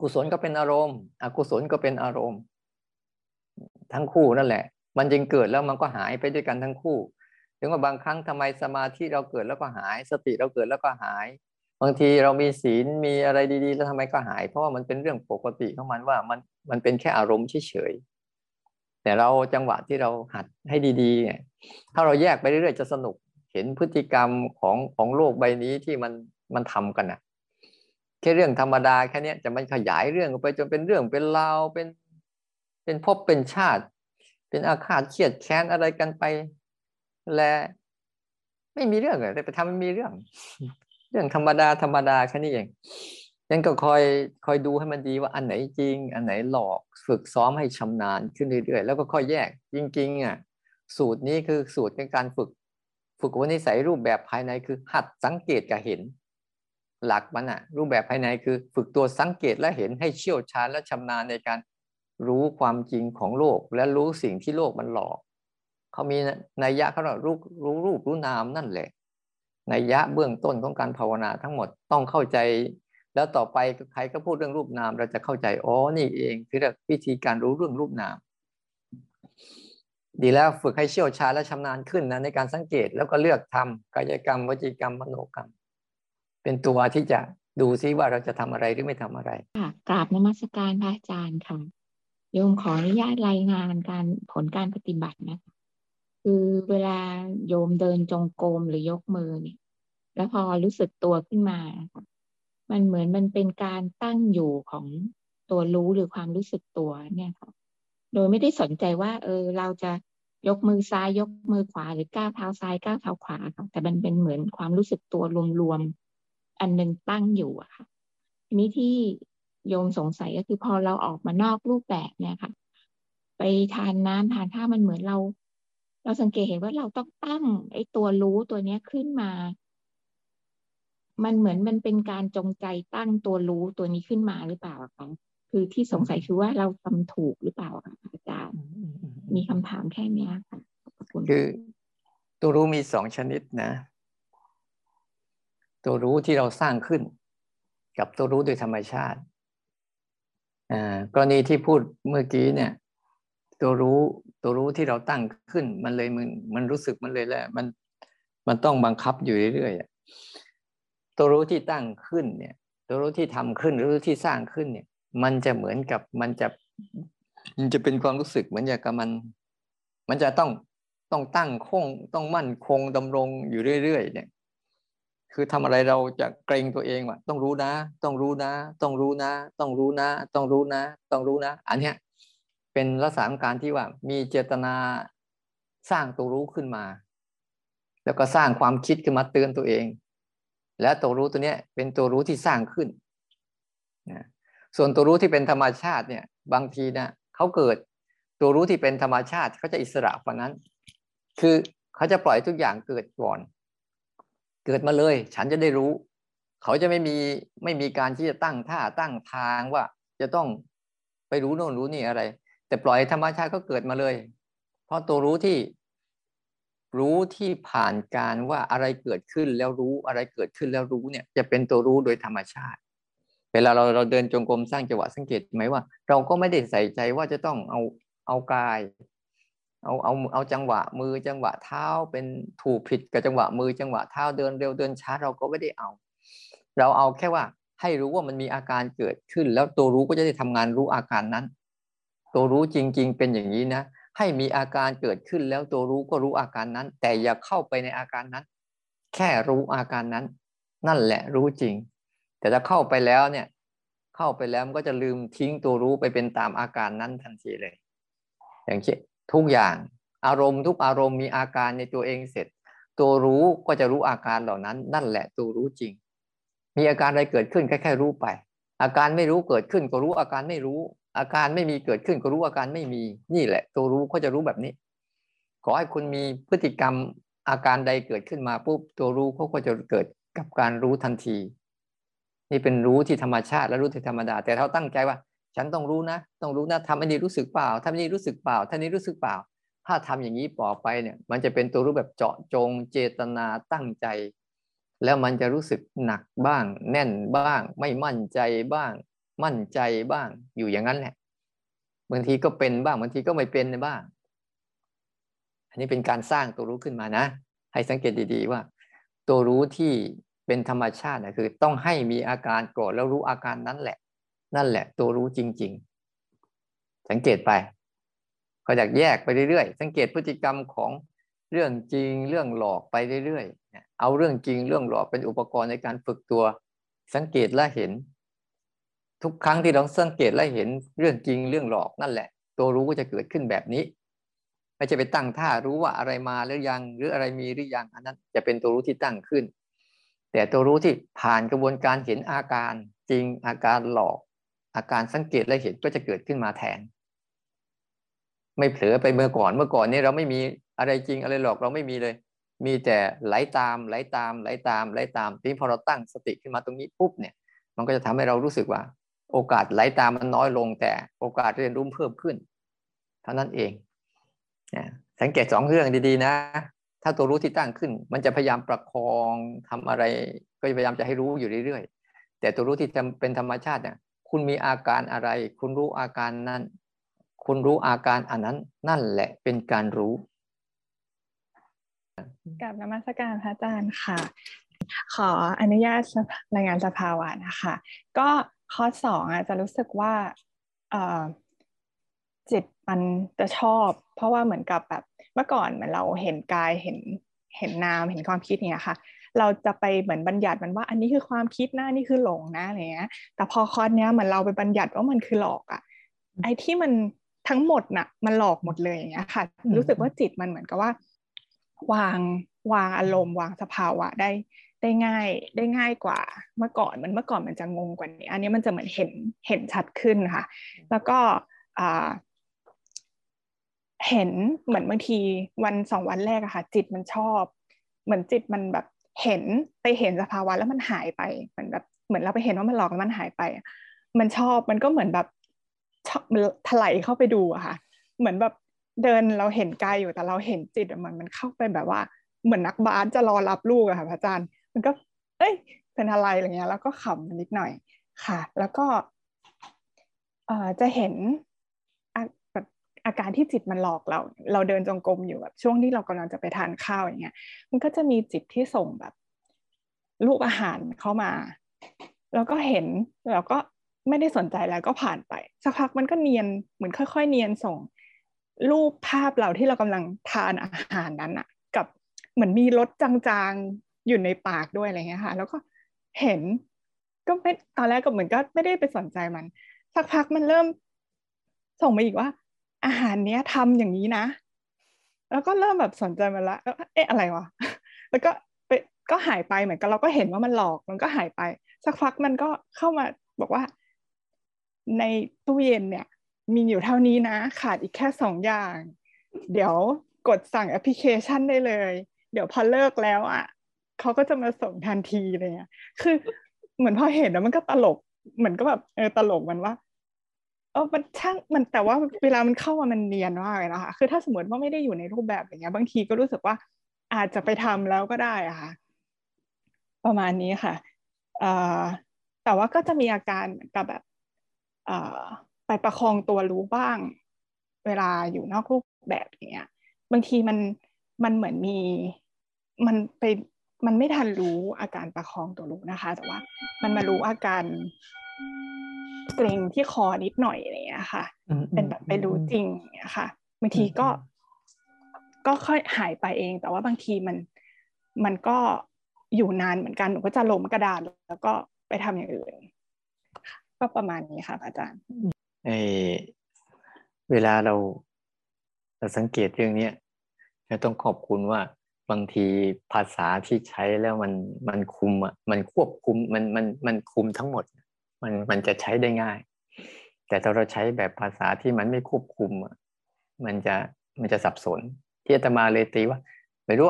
กุศลก็เป็นอารมณ์ อกุศลก็เป็นอารมณ์ ทั้งคู่นั่นแหละ มันจึงเกิดแล้วมันก็หายไปด้วยกันทั้งคู่ ถึงว่าบางครั้งทำไมสมาธิเราเกิดแล้วก็หาย สติเราเกิดแล้วก็หาย บางทีเรามีศีลมีอะไรดีๆ แล้วทำไมก็หาย เพราะว่ามันเป็นเรื่องปกติของมันว่ามันมันเป็นแค่อารมณ์เฉยๆ แต่เราจังหวะที่เราหัดให้ดีๆเนี่ยถ้าเราแยกไปเรื่อยๆจะสนุกเห็นพฤติกรรมของของโลกใบนี้ที่มันมันทำกันนะแค่เรื่องธรรมดาแค่นี้จะมันขยายเรื่องไปจนเป็นเรื่องเป็นราวเป็นเป็นพบเป็นชาติ เป็นอาฆาตเคียดแค้นอะไรกันไป และไม่มีเรื่องเลยไปทำมันมีเรื่อง เรื่องธรรมดาธรรมดาแค่นี้เอง ยังก็คอยคอยดูให้มันดีว่าอันไหนจริง อันไหนหลอกฝึกซ้อมให้ชำนาญขึ้นเรื่อยๆแล้วก็ค่อยแยกจริงๆอะสูตรนี้คือสูตรในการฝึก ฝึกวนิสัยรูปแบบภายในคือ หัดสังเกตกับเห็น หลักมันอะ รูปแบบภายในคือ ฝึกตัวสังเกตและเห็นให้เชี่ยวชาญและชำนาญในการรู้ความจริงของโลก และรู้สิ่งที่โลกมันหลอกเขามีนัยยะเขาเรียกรู้รู้รูปรู้นามนั่นแหละนัยยะเบื้องต้นของการภาวนาทั้งหมดต้องเข้าใจ แล้วต่อไปใครก็พูดเรื่องรูปนาม เราจะเข้าใจอ๋อนี่เองคือวิธีการรู้เรื่องรูปนาม ดีแล้วฝึกให้เชี่ยวชาญและชำนาญขึ้นนะในการสังเกตแล้วก็เลือกทำกายกรรมวจีกรรมมโนกรรม เป็นตัวที่จะดูซิว่าเราจะทำอะไรหรือไม่ทำอะไรค่ะกราบนมัสการพระอาจารย์ค่ะโยมขออนุญาตรายงานการผลการปฏิบัตินะคะคือเวลาโยมเดินจงกรมหรือยกมือเนี่ย แล้วพอรู้สึกตัวขึ้นมาค่ะ มันเหมือนมันเป็นการตั้งอยู่ของตัวรู้หรือความรู้สึกตัวเนี่ยค่ะ โดยไม่ได้สนใจว่า เออ เราจะยกมือซ้ายยกมือขวาหรือก้าวเท้าซ้ายก้าวเท้าขวาค่ะแต่มันเป็นเหมือนความรู้สึกตัวรวมๆอันหนึ่งตั้งอยู่อะค่ะทีนี้ที่โยมสงสัยก็คือพอเราออกมานอกรูปแบบเนี่ยค่ะ ไปทานน้ำทานข้าวมันเหมือนเรา เราสังเกตเห็นว่าเราต้องตั้งไอ้ตัวรู้ตัวเนี้ยขึ้นมา มันเหมือนมันเป็นการจงใจตั้งตัวรู้ตัวนี้ขึ้นมาหรือเปล่าคะคือที่สงสัยคือว่าเราทำถูกหรือเปล่าคะอาจารย์ มีคำถามแค่นี้ค่ะคือตัวรู้มีสองชนิดนะ ตัวรู้ที่เราสร้างขึ้น กับตัวรู้โดยธรรมชาติกรณีที่พูดเมื่อกี้เนี่ย ตัวรู้ตัวรู้ที่เราตั้งขึ้น มันเลยมันมันรู้สึกมันเลยแหละมันมันต้องบังคับอยู่เรื่อยๆ ตัวรู้ที่ตั้งขึ้นเนี่ย ตัวรู้ที่ทำขึ้นหรือที่สร้างขึ้นเนี่ย มันจะเหมือนกับมันจะมันจะเป็นความรู้สึกเหมือนอย่างกับมัน มันจะต้องต้องตั้งคงต้องมั่นคงดำรงอยู่เรื่อยๆเนี่ย คือทำอะไรเราจะเกรงตัวเองว่าต้องรู้นะ ต้องรู้นะ ต้องรู้นะ ต้องรู้นะ ต้องรู้นะ ต้องรู้นะ อันเนี้ยเป็นลักษณะการที่ว่ามีเจตนาสร้างตัวรู้ขึ้นมา แล้วก็สร้างความคิดขึ้นมาเตือนตัวเอง และตัวรู้ตัวเนี้ยเป็นตัวรู้ที่สร้างขึ้นนะส่วนตัวรู้ที่เป็นธรรมชาติเนี่ย บางทีนะเขาเกิดตัวรู้ที่เป็นธรรมชาติเขาจะอิสระกว่านั้น คือเขาจะปล่อยทุกอย่างเกิดก่อน เกิดมาเลย ฉันจะได้รู้ เขาจะไม่มีไม่มีการที่จะตั้งท่าตั้งทางว่า จะต้องไปรู้โน่นรู้นี่อะไร แต่ปล่อยธรรมชาติก็เกิดมาเลย เพราะตัวรู้ที่ รู้ที่ผ่านการว่าอะไรเกิดขึ้นแล้วรู้อะไรเกิดขึ้นแล้วรู้เนี่ย จะเป็นตัวรู้โดยธรรมชาติ เวลาเราเราเดินจงกรมสร้างจังหวะสังเกตไหมว่า เราก็ไม่ได้ใส่ใจว่าจะต้องเอาเอากาย เอาเอาเอาจังหวะมือจังหวะเท้าเป็นถูกผิดกับจังหวะมือจังหวะเท้าเดินเร็วเดินช้าเราก็ไม่ได้เอา เราเอาแค่ว่าให้รู้ว่ามันมีอาการเกิดขึ้น แล้วตัวรู้ก็จะได้ทำงานรู้อาการนั้น ตัวรู้จริง ๆ เป็นอย่างนี้นะ ให้มีอาการเกิดขึ้นแล้วตัวรู้ก็รู้อาการนั้น แต่อย่าเข้าไปในอาการนั้น แค่รู้อาการนั้น นั่นแหละรู้จริง แต่ถ้าเข้าไปแล้วเนี่ย เข้าไปแล้วมันก็จะลืมทิ้งตัวรู้ไปเป็นตามอาการนั้นทันทีเลย อย่างเช่นทุกอย่างอารมณ์ทุกอารมณ์มีอาการในตัวเองเสร็จ ตัวรู้ก็จะรู้อาการเหล่านั้น นั่นแหละตัวรู้จริง มีอาการอะไรเกิดขึ้นแค่แค่รู้ไป อาการไม่รู้เกิดขึ้นก็รู้อาการไม่รู้ อาการไม่มีเกิดขึ้นก็รู้อาการไม่มีนี่แหละ ตัวรู้ก็จะรู้แบบนี้ ขอให้คุณมีพฤติกรรมอาการใดเกิดขึ้นมาปุ๊บตัวรู้เขาก็จะเกิดกับการรู้ทันที นี่เป็นรู้ที่ธรรมชาติและรู้ที่ธรรมดา แต่เราตั้งใจว่า ฉันต้องรู้นะ ต้องรู้นะทำอันนี้รู้สึกเปล่าทำอันนี้รู้สึกเปล่าท่านี้รู้สึกเปล่า ถ้าทำอย่างนี้ต่อไปเนี่ย มันจะเป็นตัวรู้แบบเจาะจง เจตนาตั้งใจ แล้วมันจะรู้สึกหนักบ้าง แน่นบ้าง ไม่มั่นใจบ้าง มั่นใจบ้างอยู่อย่างนั้นแหละบางทีก็เป็นบ้างบางทีก็ไม่เป็นบ้าง อันนี้เป็นการสร้างตัวรู้ขึ้นมานะ ให้สังเกตดีๆว่า ตัวรู้ที่เป็นธรรมชาตินะคือ ต้องให้มีอาการโกรธแล้วรู้อาการนั้นแหละ นั่นแหละ ตัวรู้จริง ๆ สังเกตไปก็อยากแยกไปเรื่อยๆสังเกตพฤติกรรมของเรื่องจริงเรื่องหลอกไปเรื่อยๆเอาเรื่องจริงเรื่องหลอกเป็นอุปกรณ์ในการฝึกตัว สังเกตและเห็น ทุกครั้งที่เราสังเกตและเห็นเรื่องจริงเรื่องหลอกนั่นแหละ ตัวรู้ก็จะเกิดขึ้นแบบนี้ ไม่ใช่ไปตั้งท่ารู้ว่าอะไรมาหรือยัง หรืออะไรมีหรือยังอันนั้นจะเป็นตัวรู้ที่ตั้งขึ้น แต่ตัวรู้ที่ผ่านกระบวนการเห็นอาการจริงอาการหลอก อาการสังเกตและเห็นก็จะเกิดขึ้นมาแทน ไม่เผลอไปเมื่อก่อนเมื่อก่อนนี้เราไม่มีอะไรจริงอะไรหลอกเราไม่มีเลย มีแต่ไหลตามไหลตามไหลตามไหลตามทีนี้พอเราตั้งสติขึ้นมาตรงนี้ปุ๊บเนี่ย มันก็จะทำให้เรารู้สึกว่า โอกาสไหลตามมันน้อยลง แต่โอกาสเรียนรู้เพิ่มขึ้น เท่านั้นเองสังเกตสองเรื่องดีๆนะ ถ้าตัวรู้ที่ตั้งขึ้น มันจะพยายามประคองทำอะไร ก็พยายามจะให้รู้อยู่เรื่อยๆ แต่ตัวรู้ที่เป็นธรรมชาติเนี่ยคุณมีอาการอะไร คุณรู้อาการนั้น คุณรู้อาการอันนั้น นั่นแหละเป็นการรู้กับนมัสการพระอาจารย์ค่ะ ขออนุญาตรายงานสภาวะนะคะ ก็ ข้อสองอะจะรู้สึกว่าจิตมันจะชอบ เพราะว่าเหมือนกับแบบเมื่อก่อนเหมือนเราเห็นกายเห็นเห็นนามเห็นความคิดเนี่ยค่ะ เราจะไปเหมือนบัญญัติมันว่า อันนี้คือความคิดนะนี่คือหลงนะอะไรเงี้ยแต่พอคอร์สเนี้ยเหมือนเราไปบัญญัติว่ามันคือหลอกอะไอ้ที่มันทั้งหมดน่ะมันหลอกหมดเลยอย่างเงี้ยค่ะ รู้สึกว่าจิตมันเหมือนกับว่า วางวางอารมณ์วางสภาวะได้ ได้ง่ายได้ง่ายกว่าเมื่อก่อนมันเมื่อก่อนมันจะงงกว่านี้ อันนี้มันจะเหมือนเห็นเห็นชัดขึ้นค่ะ แล้วก็เห็นเหมือนบางทีวันสองวันแรกอะค่ะ จิตมันชอบ เหมือนจิตมันแบบเห็นไปเห็นสภาวะแล้วมันหายไปเหมือนแบบเหมือนเราไปเห็นว่ามันหลอกแล้วมันหายไป มันชอบมันก็เหมือนแบบมันถลายเข้าไปดูอะค่ะ เหมือนแบบเดินเราเห็นกายอยู่แต่เราเห็นจิตมันมันเข้าไปแบบว่าเหมือนนักบาสจะรอรับลูกอะค่ะพระอาจารย์ มันก็ เอ้ย เป็นอะไรอะไรเงี้ย แล้วก็ขำนิดหน่อยค่ะ แล้วก็เอ่อจะเห็นแบบอาการที่จิตมันหลอกเรา เราเดินจงกรมอยู่แบบช่วงที่เรากำลังจะไปทานข้าวอย่างเงี้ย มันก็จะมีจิตที่ส่งแบบรูปอาหารเข้ามา แล้วก็เห็นแล้วก็ไม่ได้สนใจแล้วก็ผ่านไป สักพักมันก็เนียนเหมือนค่อย ๆ เนียนส่ง รูปภาพเราที่เรากำลังทานอาหารนั้นอะกับเหมือนมีรสจางๆ อยู่ในปากด้วยอะไรเงี้ยค่ะ แล้วก็เห็นก็ไม่ตอนแรกก็เหมือนก็ไม่ได้ไปสนใจมัน สักพักมันเริ่มส่งมาอีกว่า อาหารเนี้ยทำอย่างนี้นะ แล้วก็เริ่มแบบสนใจมันละแล้วเอ๊ะอะไรวะแล้วก็ไปก็หายไปเหมือนกันเราก็เห็นว่ามันหลอกมันก็หายไป สักพักมันก็เข้ามาบอกว่า ในตู้เย็นเนี่ย มีอยู่เท่านี้นะ ขาดอีกแค่สองอย่าง เดี๋ยวกดสั่งแอปพลิเคชันได้เลย เดี๋ยวพอเลิกแล้วอะ เขาก็จะมาส่งทันทีเลยอะคือเหมือนพอเห็นแล้วมันก็ตลกเหมือนก็แบบเออตลกมันว่าเออมันช่างมันแต่ว่าเวลามันเข้ามามันเนียนมากเลยนะคะคือถ้าสมมติว่าไม่ได้อยู่ในรูปแบบอย่างเงี้ย บางทีก็รู้สึกว่าอาจจะไปทำแล้วก็ได้อะค่ะ ประมาณนี้ค่ะเอ่อแต่ว่าก็จะมีอาการกับแบบไปประคองตัวรู้บ้าง เวลาอยู่นอกรูปแบบอย่างเงี้ย บางทีมันมันเหมือนมีมันไป มันไม่ทันรู้อาการประคองตัวรู้นะคะ แต่ว่ามันมารู้อาการเกรงที่คอนิดหน่อยอะไรเงี้ยค่ะ เป็นแบบไปรู้จริงเงี้ยค่ะบางทีก็ ก็ค่อยหายไปเอง แต่ว่าบางทีมันมันก็อยู่นานเหมือนกันหนูก็จะล้มกระดานแล้วก็ไปทำอย่างอื่น ก็ประมาณนี้ค่ะ อาจารย์เอเวลาเราเราสังเกตเรื่องนี้เราต้องขอบคุณว่า บางทีภาษาที่ใช้แล้วมันมันคุมอะมันควบคุมมันมันมันคุมทั้งหมด มันมันจะใช้ได้ง่าย แต่ถ้าเราใช้แบบภาษาที่มันไม่ควบคุมอะมันจะมันจะสับสน ที่อาตมาเลยตีว่า ไม่รู้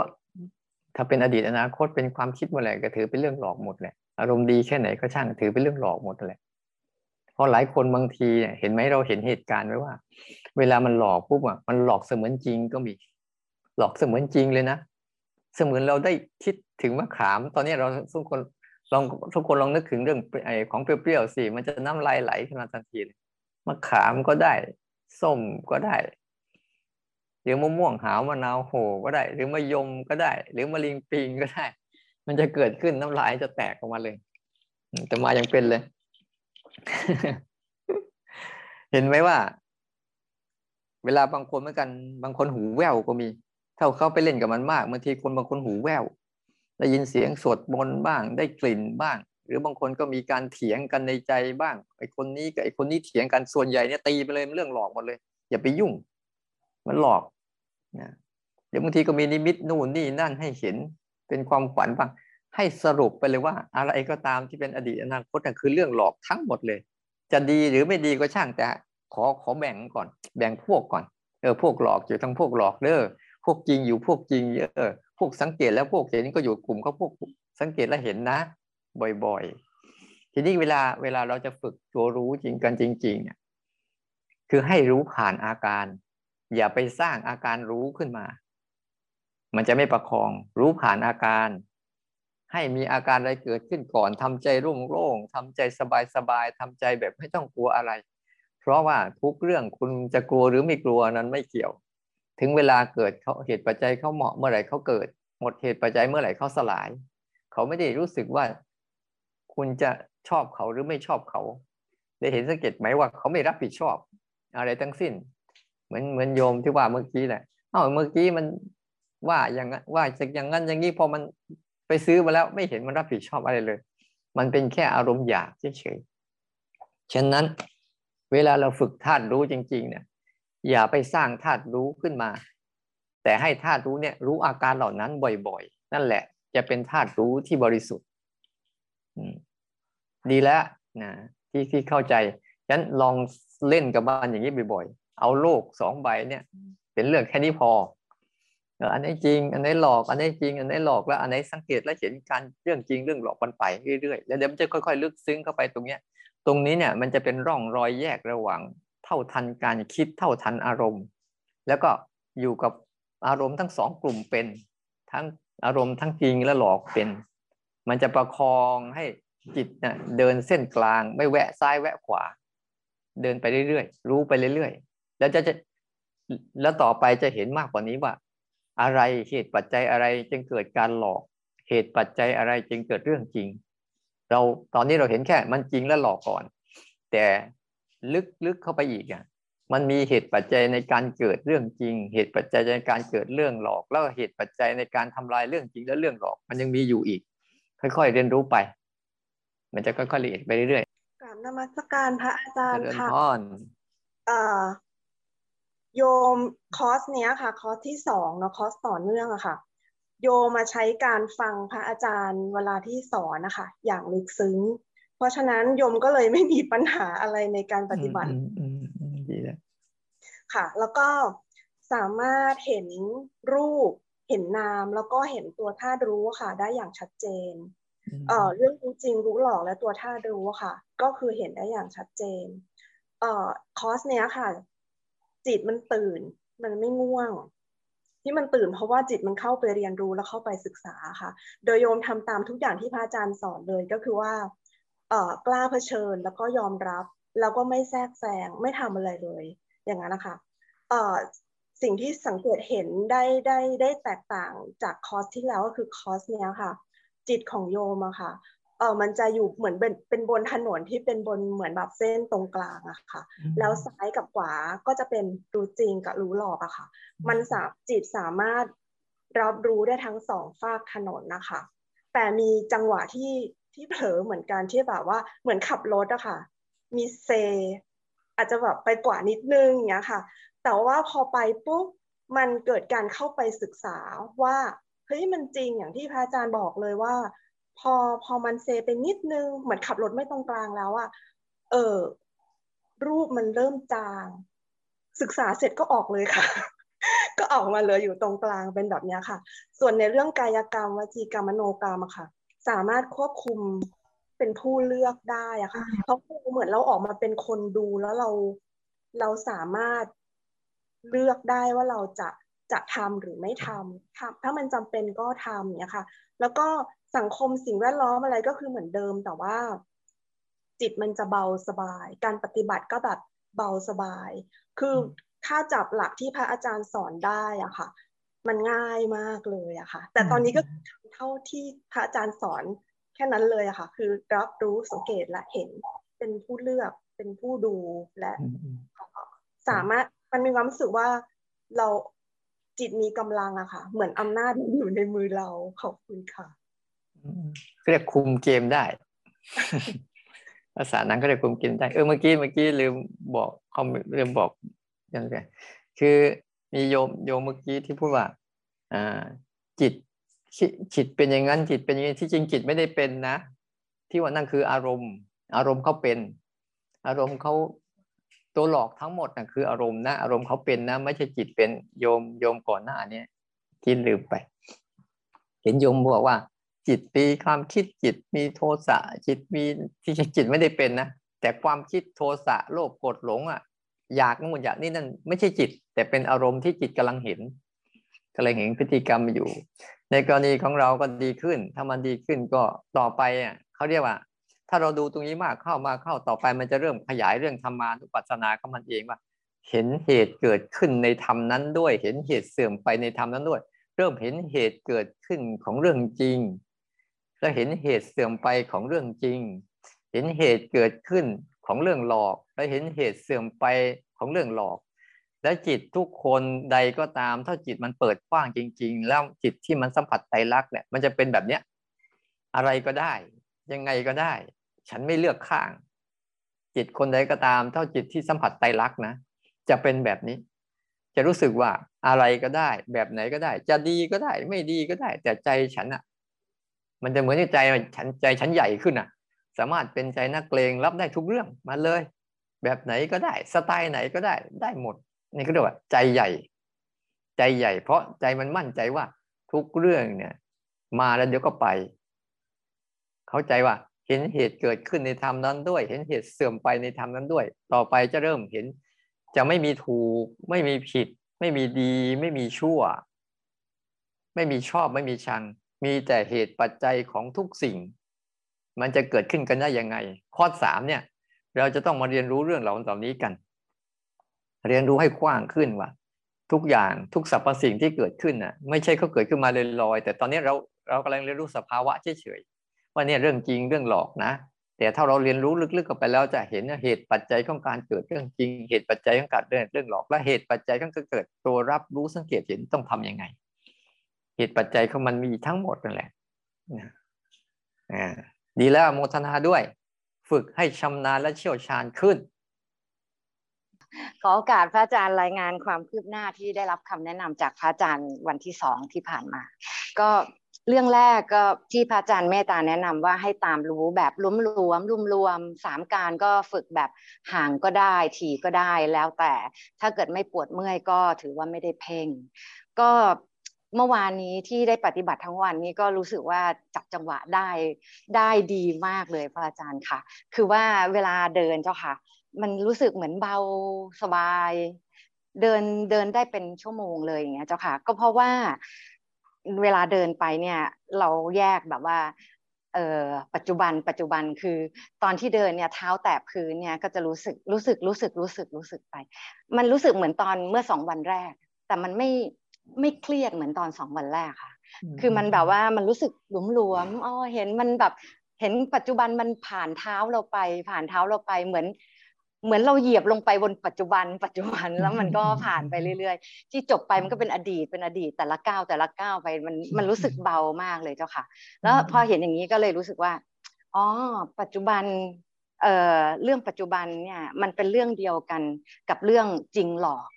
ถ้าเป็นอดีตอนาคตเป็นความคิดเมื่อไหร่ก็ถือเป็นเรื่องหลอกหมดแหละอารมณ์ดีแค่ไหนก็ช่างถือเป็นเรื่องหลอกหมดแหละราะหลายคนบางทีเห็นไหมเราเห็นเหตุการณ์ไว้ว่า เวลามันหลอกปุ๊บอะมันหลอกเสมือนจริงก็มี หลอกเสมือนจริงเลยนะ สเสมือนเราได้คิดถึงมะขาม ตอนนี้เราทุกคนลองทุกคนลองนึกถึงเรื่องไอของเปรี้ยวๆสิมันจะน้ำลายไหลขึ้นมาทันทีมะขามก็ได้ส้มก็ได้ หรือมะม่วงหาวมะนาวโหก็ได้ หรือมะยมก็ได้ หรือมะลิงปิงก็ได้ มันจะเกิดขึ้นน้ำลายจะแตกออกมาเลย แต่มายังเป็นเลย เห็นไหมว่า เวลาบางคนเหมือนกัน บางคนหูแว่วก็มี ถ้าเขาไปเล่นกับมันมากบางทีคนบางคนหูแว่วได้ยินเสียงสวดมนต์บ้าง ได้กลิ่นบ้าง หรือบางคนก็มีการเถียงกันในใจบ้างไอ้คนนี้กับไอ้คนนี้เถียงกันส่วนใหญ่เนี่ยตีไปเลยเรื่องหลอกหมดเลย อย่าไปยุ่ง มันหลอกนะเดี๋ยวบางทีก็มีนิมิตนู่นนี่นั่นให้เห็นเป็นความฝันบ้างให้สรุปไปเลยว่า อะไรก็ตามที่เป็นอดีตอนาคตนั่นคือเรื่องหลอกทั้งหมดเลย จะดีหรือไม่ดีก็ช่างแต่ขอขอแบ่งก่อน แบ่งพวกก่อนเออพวกหลอกอยู่ทั้งพวกหลอกเด้อ พวกจริงอยู่พวกจริงเยอะพวกสังเกตแล้วพวกเห็นก็อยู่กลุ่มเขาพวกสังเกตแล้วเห็นนะ บ่อยๆ ทีนี้เวลาเวลาเราจะฝึกตัวรู้จริงกันจริงๆเนี่ยคือให้รู้ผ่านอาการ อย่าไปสร้างอาการรู้ขึ้นมา มันจะไม่ประคองรู้ผ่านอาการ ให้มีอาการอะไรเกิดขึ้นก่อนทำใจรุ่งโล่งทำใจสบายๆทำใจแบบไม่ต้องกลัวอะไร เพราะว่าทุกเรื่องคุณจะกลัวหรือไม่กลัวนั้นไม่เกี่ยว ถึงเวลาเกิดเขาเหตุปัจจัยเขาเหมาะเมื่อไหร่เขาเกิด หมดเหตุปัจจัยเมื่อไหร่เขาสลาย เขาไม่ได้รู้สึกว่า คุณจะชอบเขาหรือไม่ชอบเขา ได้เห็นสังเกตไหมว่าเขาไม่รับผิดชอบ อะไรทั้งสิ้น เหมือนเหมือนโยมที่ว่าเมื่อกี้แหละเอ้าเมื่อกี้มันว่าอย่างว่าจากอย่างนั้นอย่างนี้พอมันไปซื้อมาแล้วไม่เห็นมันรับผิดชอบอะไรเลย มันเป็นแค่อารมณ์อยากเฉยๆฉะนั้นเวลาเราฝึกธาตุรู้จริง ๆ เนี่ย อย่าไปสร้างธาตุรู้ขึ้นมา แต่ให้ธาตุรู้เนี่ยรู้อาการเหล่านั้นบ่อยๆ นั่นแหละ จะเป็นธาตุรู้ที่บริสุทธิ์ดีแล้วนะที่ที่เข้าใจฉะนั้นลองเล่นกับมันอย่างนี้บ่อยๆ เอาโลกสองใบเนี่ย เป็นเรื่องแค่นี้พออันไหนจริง อันไหนหลอกอันไหนจริง อันไหนหลอกแล้วอันไหนสังเกตแล้วเห็นการเรื่องจริงเรื่องหลอกมันไปเรื่อยๆแล้วเดี๋ยวมันจะค่อยๆ ลึกซึ้งเข้าไปตรงเนี้ย ตรงนี้เนี่ยมันจะเป็นร่องรอยแยกระหว่าง ท่าทันการคิดเท่าทันอารมณ์ แล้วก็อยู่กับอารมณ์ทั้งสองกลุ่มเป็น ทั้งอารมณ์ทั้งจริงและหลอกเป็น มันจะประคองให้จิตเนี่ยเดินเส้นกลางไม่แวะซ้ายแวะขวา เดินไปเรื่อยๆรู้ไปเรื่อยๆแล้วจะจะแล้วต่อไปจะเห็นมากกว่านี้ว่า อะไรเหตุปัจจัยอะไรจึงเกิดการหลอก เหตุปัจจัยอะไรจึงเกิดเรื่องจริง เราตอนนี้เราเห็นแค่มันจริงและหลอกก่อน แต่ ลึกๆเข้าไปอีกอะมันมีเหตุปัจจัยในการเกิดเรื่องจริง เหตุปัจจัยในการเกิดเรื่องหลอก แล้วเหตุปัจจัยในการทำลายเรื่องจริงและเรื่องหลอก มันยังมีอยู่อีก ค่อยๆเรียนรู้ไป มันจะค่อยๆละเอียดไปเรื่อยๆกราบนมัสการพระอาจารย์ค่ะเอ่อโยมคอร์สเนี้ยค่ะ คอร์สที่สองเนาะคอร์สต่อเนื่องอะค่ะ โยมมาใช้การฟังพระอาจารย์เวลาที่สอนนะคะ อย่างลึกซึ้ง เพราะฉะนั้นโยมก็เลยไม่มีปัญหาอะไรในการปฏิบัติดีแล้วค่ะ แล้วก็สามารถเห็นรูป เห็นนาม แล้วก็เห็นตัวธาตุรู้ค่ะ ได้อย่างชัดเจนเอ่อเรื่องรู้จริงรู้หลอกและตัวธาตุรู้ค่ะ ก็คือเห็นได้อย่างชัดเจนเอ่อคอร์สเนี้ยค่ะ จิตมันตื่น มันไม่ง่วง ที่มันตื่นเพราะว่าจิตมันเข้าไปเรียนรู้แล้วเข้าไปศึกษาค่ะ โดยโยมทำตามทุกอย่างที่พระอาจารย์สอนเลยก็คือว่า กล้าเผชิญแล้วก็ยอมรับ แล้วก็ไม่แทรกแซงไม่ทำอะไรเลย อย่างนั้นนะคะเอ่อสิ่งที่สังเกตเห็นได้ได้ได้แตกต่างจากคอร์สที่แล้วก็คือคอร์สเนี้ยค่ะ จิตของโยมอะค่ะเออมันจะอยู่เหมือนเป็นเป็นบนถนนที่เป็นบนเหมือนแบบเส้นตรงกลางอะค่ะ แล้วซ้ายกับขวาก็จะเป็นรู้จริงกับรู้หลอกอะค่ะ มันสาจิตสามารถรับรู้ได้ทั้งสองฝากถนนนะคะ แต่มีจังหวะที่ ที่เผลอเหมือนกันที่แบบว่าเหมือนขับรถอะค่ะ มีเซ อาจจะแบบไปกว่านิดนึงเนี้ยค่ะ แต่ว่าพอไปปุ๊บมันเกิดการเข้าไปศึกษาว่าเฮ้ยมันจริงอย่างที่พระอาจารย์บอกเลยว่า พอพอมันเซไปนิดนึงเหมือนขับรถไม่ตรงกลางแล้วอะเออรูปมันเริ่มจาง ศึกษาเสร็จก็ออกเลยค่ะ ก็ออกมาเลยอยู่ตรงกลางเป็นแบบนี้ค่ะ ส่วนในเรื่องกายกรรมวจีกรรมมโนกรรมอะค่ะ สามารถควบคุมเป็นผู้เลือกได้อะค่ะเพราะเหมือนเราออกมาเป็นคนดูแล้วเราเราสามารถเลือกได้ว่าเราจะจะทำหรือไม่ทำถ้ามันจำเป็นก็ทำเนี่ยค่ะ แล้วก็สังคมสิ่งแวดล้อมอะไรก็คือเหมือนเดิมแต่ว่า จิตมันจะเบาสบาย การปฏิบัติก็แบบเบาสบาย คือถ้าจับหลักที่พระอาจารย์สอนได้อะค่ะ มันง่ายมากเลยอะค่ะ แต่ตอนนี้ก็เท่าที่พระอาจารย์สอนแค่นั้นเลยอะค่ะ คือรับรู้สังเกตและเห็นเป็นผู้เลือกเป็นผู้ดูและสามารถมันมีความรู้สึกว่าเราจิตมีกำลังอะค่ะ เหมือนอำนาจอยู่ในมือเราขอบคุณค่ะเรียกคุมเกมได้ภาษานั้นก็เรียกคุมเกมได้เออเมื่อกี้เมื่อกี้ลืมบอกเขาลืมบอกยังไงคือ มีโยมโยมเมื่อกี้ที่พูดว่า อ่า จิตจิตเป็นอย่างนั้นจิตเป็นอย่างนี้ที่จริงจิตไม่ได้เป็นนะ ที่ว่านั่นคืออารมณ์ อารมณ์เขาเป็น อารมณ์เขาตัวหลอกทั้งหมดนะคืออารมณ์นะอารมณ์เขาเป็นนะ ไม่ใช่จิตเป็นโยมโยมก่อนหน้านี้กินลืมไป เห็นโยมบอกว่า จิตมีความคิดจิตมีโทสะจิตมีที่จิตไม่ได้เป็นนะแต่ความคิดโทสะโลภโกรธหลงอะ อยากนู่นอยากนี่นั่นไม่ใช่จิต แต่เป็นอารมณ์ที่จิตกำลังเห็นกำลังเห็นพฤติกรรมอยู่ ในกรณีของเราก็ดีขึ้น ถ้ามันดีขึ้นก็ต่อไปอะเขาเรียกว่า ถ้าเราดูตรงนี้มากเข้ามาเข้าต่อไปมันจะเริ่มขยายเรื่องธรรมานุปัสสนาของมันเองว่า เห็นเหตุเกิดขึ้นในธรรมนั้นด้วย เห็นเหตุเสื่อมไปในธรรมนั้นด้วย เริ่มเห็นเหตุเกิดขึ้นของเรื่องจริง และเห็นเหตุเสื่อมไปของเรื่องจริง เห็นเหตุเกิดขึ้นของเรื่องหลอก และเห็นเหตุเสื่อมไปของเรื่องหลอก และจิตทุกคนใดก็ตาม ถ้าจิตมันเปิดกว้างจริง ๆ แล้วจิตที่มันสัมผัสไตรลักษณ์เนี่ยมันจะเป็นแบบเนี้ยอะไรก็ได้ ยังไงก็ได้ ฉันไม่เลือกข้าง จิตคนใดก็ตาม เท่าจิตที่สัมผัสไตรลักษณ์นะจะเป็นแบบนี้ จะรู้สึกว่าอะไรก็ได้ แบบไหนก็ได้ จะดีก็ได้ ไม่ดีก็ได้ แต่ใจฉันอะมันจะเหมือนใจฉันใจฉันใหญ่ขึ้นอะสามารถเป็นใจนักเลงรับได้ทุกเรื่องมาเลย แบบไหนก็ได้ สไตล์ไหนก็ได้ได้หมด นี่ก็เรียกว่า ใจใหญ่ ใจใหญ่ เพราะใจมันมั่นใจว่าทุกเรื่องเนี่ย มาแล้วเดี๋ยวก็ไป เข้าใจว่าเห็นเหตุเกิดขึ้นในธรรมนั้นด้วย เห็นเหตุเสื่อมไปในธรรมนั้นด้วย ต่อไปจะเริ่มเห็น จะไม่มีถูก ไม่มีผิด ไม่มีดี ไม่มีชั่ว ไม่มีชอบไม่มีชัง มีแต่เหตุปัจจัยของทุกสิ่ง มันจะเกิดขึ้นกันได้ยังไง ข้อสามเนี่ย เราจะต้องมาเรียนรู้เรื่องเหล่านี้กัน เรียนรู้ให้กว้างขึ้นว่า ทุกอย่างทุกสรรพสิ่งที่เกิดขึ้นน่ะ ไม่ใช่เขาเกิดขึ้นมาลอยๆแต่ตอนนี้เราเรากำลังเรียนรู้สภาวะเฉยๆว่าเนี่ยเรื่องจริงเรื่องหลอกนะ แต่ถ้าเราเรียนรู้ลึกๆกันไปแล้วจะเห็นเหตุปัจจัยของการเกิดเรื่องจริง เหตุปัจจัยของการเรื่องเรื่องหลอกและเหตุปัจจัยของการเกิด ตัวรับรู้สังเกตเห็นต้องทํำยังไง เหตุปัจจัยของมันมีทั้งหมดนั่นแหละดีแล้วโมทนาด้วย ฝึกให้ชำนาญและเชี่ยวชาญขึ้น ขอโอกาสพระอาจารย์รายงานความคืบหน้าที่ได้รับคำแนะนำจากพระอาจารย์วันที่สองที่ผ่านมา ก็เรื่องแรกก็ที่พระอาจารย์เมตตาแนะนำว่าให้ตามรู้แบบรวมรวมรวมรวมสามการก็ฝึกแบบห่างก็ได้ถี่ก็ได้แล้วแต่ถ้าเกิดไม่ปวดเมื่อยก็ถือว่าไม่ได้เพ่ง ก็ เมื่อวานนี้ที่ได้ปฏิบัติทั้งวันนี้ก็รู้สึกว่าจับจังหวะได้ได้ดีมากเลยพระอาจารย์ค่ะ คือว่าเวลาเดินเจ้าค่ะ มันรู้สึกเหมือนเบาสบาย เดินเดินได้เป็นชั่วโมงเลยอย่างเงี้ยเจ้าค่ะ ก็เพราะว่าเวลาเดินไปเนี่ย เราแยกแบบว่าเออปัจจุบันปัจจุบันคือตอนที่เดินเนี่ยเท้าแตะพื้นเนี่ยก็จะรู้สึกรู้สึกรู้สึกรู้สึกรู้สึกไป มันรู้สึกเหมือนตอนเมื่อสองวันแรก แต่มันไม่ ไม่เครียดเหมือนตอนสองวันแรกค่ะ คือมันแบบว่ามันรู้สึกหลวมๆอ๋อเห็นมันแบบเห็นปัจจุบันมันผ่านเท้าเราไป ผ่านเท้าเราไปเหมือน เหมือนเราเหยียบลงไปบนปัจจุบัน ปัจจุบันแล้วมันก็ผ่านไปเรื่อยๆ ที่จบไปมันก็เป็นอดีตเป็นอดีตแต่ละก้าวแต่ละก้าวไปมันมันรู้สึกเบามากเลยเจ้าค่ะ แล้วพอเห็นอย่างนี้ก็เลยรู้สึกว่าอ๋อปัจจุบันเอ่อเรื่องปัจจุบันเนี่ยมันเป็นเรื่องเดียวกันกับเรื่องจริงหลอก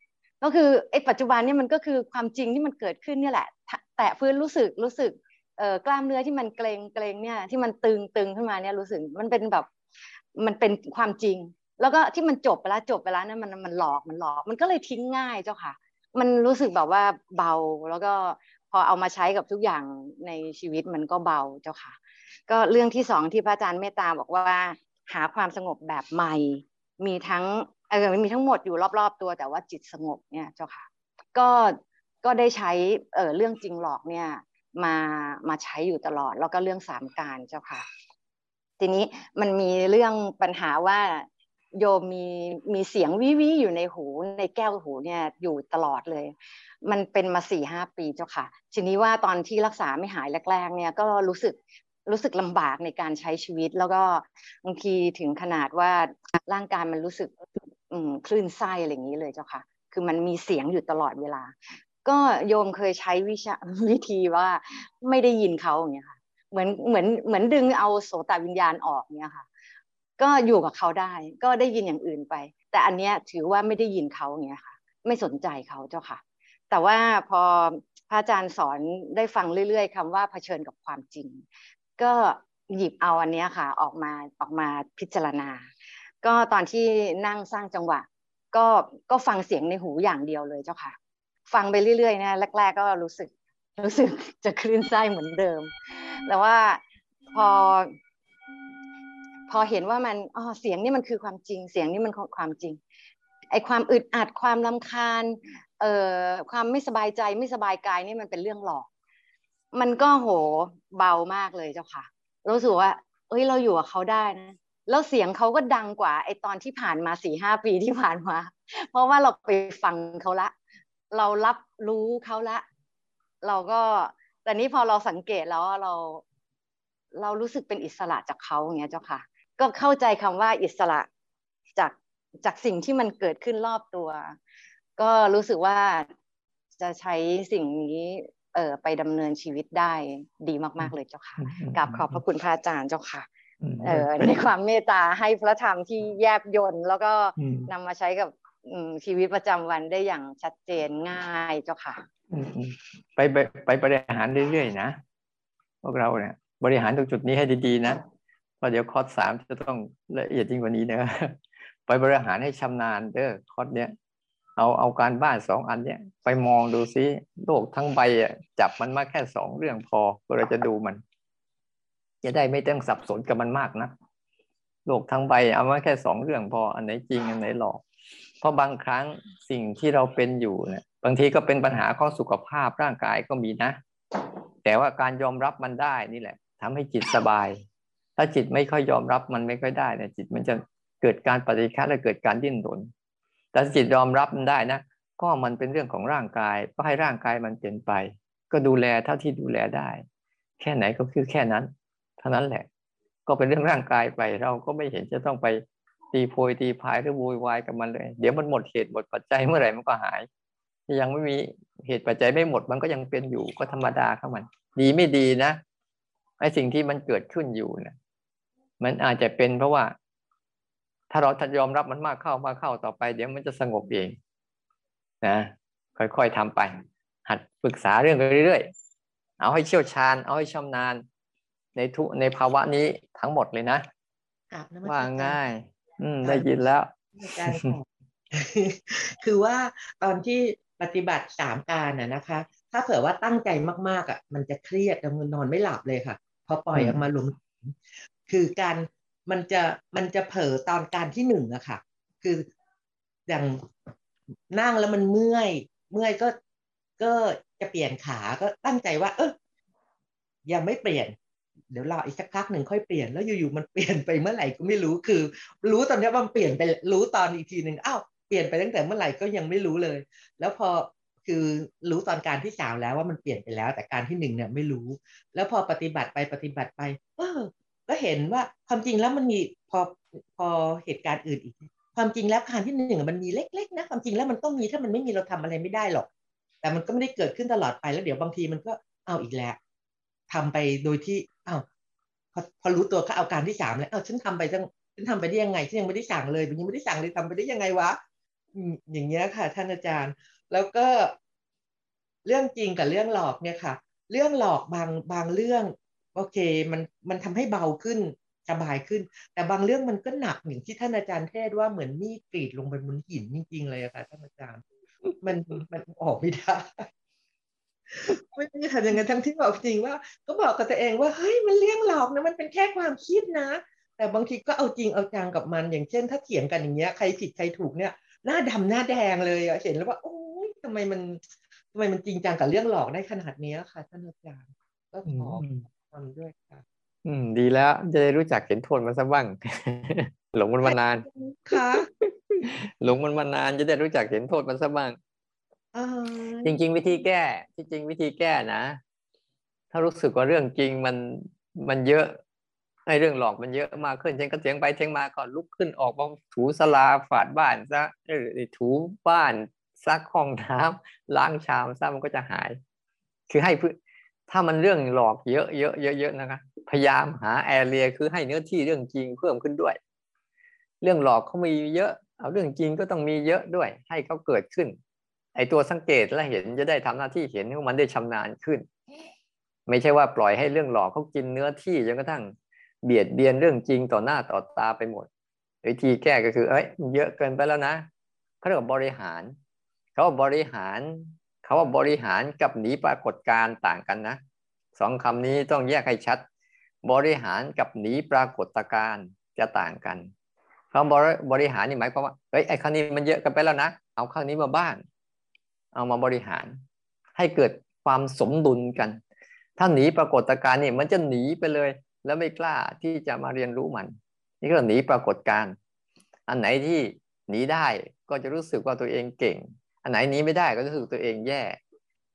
ก็คือไอ้ปัจจุบันเนี่ยมันก็คือความจริงที่มันเกิดขึ้นเนี่ยแหละ แต่พื้นรู้สึกรู้สึกเอ่อกล้ามเนื้อที่มันเกรงเกรงเนี่ยที่มันตึงตึงขึ้นมาเนี่ยรู้สึกมันเป็นแบบมันเป็นความจริง แล้วก็ที่มันจบไปแล้วจบไปแล้วนั่นมันมันหลอกมันหลอก มันก็เลยทิ้งง่ายเจ้าค่ะ มันรู้สึกแบบว่าเบาแล้วก็พอเอามาใช้กับทุกอย่างในชีวิตมันก็เบาเจ้าค่ะ ก็เรื่องที่สองที่พระอาจารย์เมตตาบอกว่าหาความสงบแบบใหม่ มีทั้ง เออมีทั้งหมดอยู่รอบๆตัว แต่ว่าจิตสงบเนี่ยเจ้าค่ะ ก็ก็ได้ใช้เออเรื่องจริงหลอกเนี่ยมามาใช้อยู่ตลอด แล้วก็เรื่องสามการเจ้าค่ะ ทีนี้มันมีเรื่องปัญหาว่าโยมมีมีเสียงวิวิอยู่ในหูในแก้วหูเนี่ยอยู่ตลอดเลย มันเป็นมาสี่ห้าปีเจ้าค่ะ ทีนี้ว่าตอนที่รักษาไม่หายแรกๆเนี่ยก็รู้สึกรู้สึกลำบากในการใช้ชีวิต แล้วก็บางทีถึงขนาดว่าร่างกายมันรู้สึก คลื่นไส้อะไรอย่างนี้เลยเจ้าค่ะ คือมันมีเสียงอยู่ตลอดเวลา ก็โยมเคยใช้วิชาวิธีว่าไม่ได้ยินเขาอย่างเงี้ยค่ะ เหมือนเหมือนเหมือนดึงเอาโสตวิญญาณออกเนี่ยค่ะ ก็อยู่กับเขาได้ ก็ได้ยินอย่างอื่นไป แต่อันเนี้ยถือว่าไม่ได้ยินเขาเนี้ยค่ะ ไม่สนใจเขาเจ้าค่ะ แต่ว่าพอพระอาจารย์สอนได้ฟังเรื่อย ๆคำว่าเผชิญกับความจริง ก็หยิบเอาอันเนี้ยค่ะ ออกมาออกมาพิจารณา ก็ตอนที่นั่งสร้างจังหวะ ก็ก็ฟังเสียงในหูอย่างเดียวเลยเจ้าค่ะ ฟังไปเรื่อยๆนะแรก ๆ ก็รู้สึกรู้สึกจะคลื่นไส้เหมือนเดิม แต่ว่าพอ พอเห็นว่ามันอ๋อเสียงนี่มันคือความจริง เสียงนี่มันความจริงไอความอึดอัดความลำคาญเอ่อความไม่สบายใจไม่สบายกายนี่มันเป็นเรื่องหลอก มันก็โหเบามากเลยเจ้าค่ะ รู้สึกว่า เอ้ยเราอยู่กับเขาได้นะ แล้วเสียงเขาก็ดังกว่าไอตอนที่ผ่านมาสี่ห้าปีที่ผ่านมา เพราะว่าเราไปฟังเขาละ เรารับรู้เขาละ เราก็แต่นี้พอเราสังเกตแล้วเรา เรารู้สึกเป็นอิสระจากเขาอย่างเงี้ยเจ้าค่ะ ก็เข้าใจคำว่าอิสระจากจากสิ่งที่มันเกิดขึ้นรอบตัว ก็รู้สึกว่าจะใช้สิ่งนี้เอ่อไปดำเนินชีวิตได้ดีมาก ๆ เลยเจ้าค่ะกับขอบพระคุณพระอาจารย์เจ้าค่ะ เอ่อในความเมตตาให้พระธรรมที่แยบยนแล้วก็นำมาใช้กับชีวิตประจำวันได้อย่างชัดเจนง่ายเจ้าค่ะไปไปไปบริหารเรื่อยๆนะพวกเราเนี่ยบริหารตรงจุดนี้ให้ดีๆนะราะเดี๋ยวคอร์สสามจะต้องละเอียดยิ่งกว่านี้นะไปบริหารให้ชำนาญเด้อคอร์สเนี้ยเอาเอาการบ้านสองอันเนี้ยไปมองดูซิโลกทั้งใบอะจับมันมาแค่สองเรื่องพอเราจะดูมัน จะได้ไม่ต้องสับสนกับมันมากนะโลกทั้งใบเอามาแค่สองเรื่องพออันไหนจริงอันไหนหลอก เพราะบางครั้งสิ่งที่เราเป็นอยู่เนี่ยบางทีก็เป็นปัญหาข้อสุขภาพร่างกายก็มีนะ แต่ว่าการยอมรับมันได้นี่แหละทำให้จิตสบาย ถ้าจิตไม่ค่อยยอมรับมันไม่ค่อยได้เนี่ยจิตมันจะเกิดการปฏิฆะและเกิดการดิ้นรนแต่จิตยอมรับมันได้นะก็มันเป็นเรื่องของร่างกายก็ให้ร่างกายมันเปลี่ยนไป ก็ดูแลเท่าที่ดูแลได้ แค่ไหนก็คือแค่นั้นเท่านั้นแหละ ก็เป็นเรื่องร่างกายไป เราก็ไม่เห็นจะต้องไปตีโพยตีพายหรือโวยวายกับมันเลย เดี๋ยวมันหมดเหตุหมดปัจจัยเมื่อไหร่มันก็หาย ยังไม่มีเหตุปัจจัยไม่หมดมันก็ยังเป็นอยู่ก็ธรรมดาข้ามัน ดีไม่ดีนะไอ้สิ่งที่มันเกิดขึ้นอยู่นี่ยมันอาจจะเป็นเพราะว่า ถ้าเราทยอมรับมันมากเข้ามากเข้าต่อไป เดี๋ยวมันจะสงบเองนะค่อยๆทำไป หัดปรึกษาเรื่องเรื่อยๆ เอาให้เชี่ยวชาญ เอาให้ชำนาญ ในทุในภาวะนี้ทั้งหมดเลยนะว่าง่าย อืมได้ยินแล้ว คือว่าตอนที่ปฏิบัติสามการน่ะนะคะ ถ้าเผื่อว่าตั้งใจมากๆอะ มันจะเครียดมันนอนไม่หลับเลยค่ะ พอปล่อยออกมาหลวมคือการมันจะมันจะเผลอตอนการที่หนึ่งอะค่ะ คืออย่างนั่งแล้วมันเมื่อย เมื่อยก็ก็จะเปลี่ยนขาก็ตั้งใจว่า เออยังไม่เปลี่ยน เดี๋ยวรออีกสักพักหนึ่งค่อยเปลี่ยนแล้วอยู่ๆมันเปลี่ยนไปเมื่อไหร่ก็ไม่รู้คือ รู้ตอนนี้ว่ามันเปลี่ยนไปรู้ตอนอีกทีหนึ่งอ้าวเปลี่ยนไปตั้งแต่เมื่อไหร่ก็ยังไม่รู้เลย แล้วพอคือรู้ตอนการที่สามแล้วว่ามันเปลี่ยนไปแล้ว แต่การที่หนึ่งเนี่ยไม่รู้ แล้วพอปฏิบัติไปปฏิบัติไป เออ ก็เห็นว่าความจริงแล้วมันมีพอพอเหตุการณ์อื่นอีก ความจริงแล้วการที่หนึ่งมันมีเล็กๆนะความจริงแล้วมันต้องมีถ้ามันไม่มีเราทำอะไรไม่ได้หรอก แต่มันก็ไม่ได้เกิดขึ้นตลอดไปแล้วเดี๋ยวบางทีมันก็เอาอีกแล้วทำไปโดยที่ อ้าวพอพอรู้ตัวก็เอาการที่สามแล้วเอ้าฉันทำไปจังฉันทำไปได้ยังไงฉันยังไม่ได้สั่งเลยยังไม่ได้สั่งเลยทำไปได้ยังไงวะอย่างเงี้ยค่ะ ท่านอาจารย์ แล้วก็ เรื่องจริงกับเรื่องหลอกเนี่ยค่ะ เรื่องหลอกบางบางเรื่องโอเคมันมันทำให้เบาขึ้นสบายขึ้น แต่บางเรื่องมันก็หนักอย่างที่ท่านอาจารย์เทศว่าเหมือนมีดกรีดลงไปบนหินจริงๆเลยอะค่ะท่านอาจารย์ มันมันออกไม่ได้ ไม่ได้ทำอย่างนั้นทั้งที่บอกจริงว่า ก็บอกกับตัวเองว่าเฮ้ยมันเลี้ยงหลอกนะมันเป็นแค่ความคิดนะ แต่บางทีก็เอาจริงเอาจังกับมัน อย่างเช่น ถ้าเถียงกันอย่างเงี้ยใครผิดใครถูกเนี่ย หน้าดำหน้าแดงเลยอะเห็นแล้วว่าโอ้ยทำไมมันทำไมมันจริงจังกับเรื่องหลอกได้ขนาดนี้ค่ะท่านอาจารย์ก็ขอทำด้วยค่ะ อืม ดีแล้วจะได้รู้จักเห็นโทษมันซะบ้างหลงมันมานานค่ะหลงมันมานานจะได้รู้จักเห็นโทษมันซะบ้างอ่า จริง ๆ วิธีแก้ที่จริงวิธีแก้นะ ถ้ารู้สึกว่าเรื่องจริงมันมันเยอะไอ้เรื่องหลอกมันเยอะมากขึ้นเช่นก็เถียงไปเถียงมาก็ลุกขึ้นออกมาถูสลาฝาดบ้านซะเออถูบ้านซักห้องน้ำล้างชามซะมันก็จะหาย คือให้พื้นถ้ามันเรื่องหลอกเยอะเยอะเยอะเยอะนะคะ พยายามหาแอเรียคือให้เนื้อที่เรื่องจริงเพิ่มขึ้นด้วย เรื่องหลอกเขามีเยอะ เอาเรื่องจริงก็ต้องมีเยอะด้วย ให้เขาเกิดขึ้น ไอตัวสังเกตและเห็นจะได้ทำหน้าที่เห็นว่ามันได้ชำนาญขึ้น ไม่ใช่ว่าปล่อยให้เรื่องหลอกเขากินเนื้อที่จนกระทั่งเบียดเบียนเรื่องจริงต่อหน้าต่อตาไปหมด วิธีแก้ก็คือเอ้ยเยอะเกินไปแล้วนะเขาเรียกว่าบริหารเขาบริหารเขาว่าบริหารกับหนีปรากฏการต่างกันนะสองคำนี้ต้องแยกให้ชัด บริหารกับหนีปรากฏการจะต่างกันคำบริหารนี่หมายความว่าเฮ้ยไอ้ครั้นี้มันเยอะกันไปแล้วนะเอาครั้นี้มาบ้าง เอามาบริหาร ให้เกิดความสมดุลกัน ถ้าหนีปรากฏการณ์นี่ยมันจะหนีไปเลย แล้วไม่กล้าที่จะมาเรียนรู้มัน นี่ก็หนีปรากฏการณ์อันไหนที่หนีได้ก็จะรู้สึกว่าตัวเองเก่ง อันไหนหนีไม่ได้ก็รู้สึกตัวเองแย่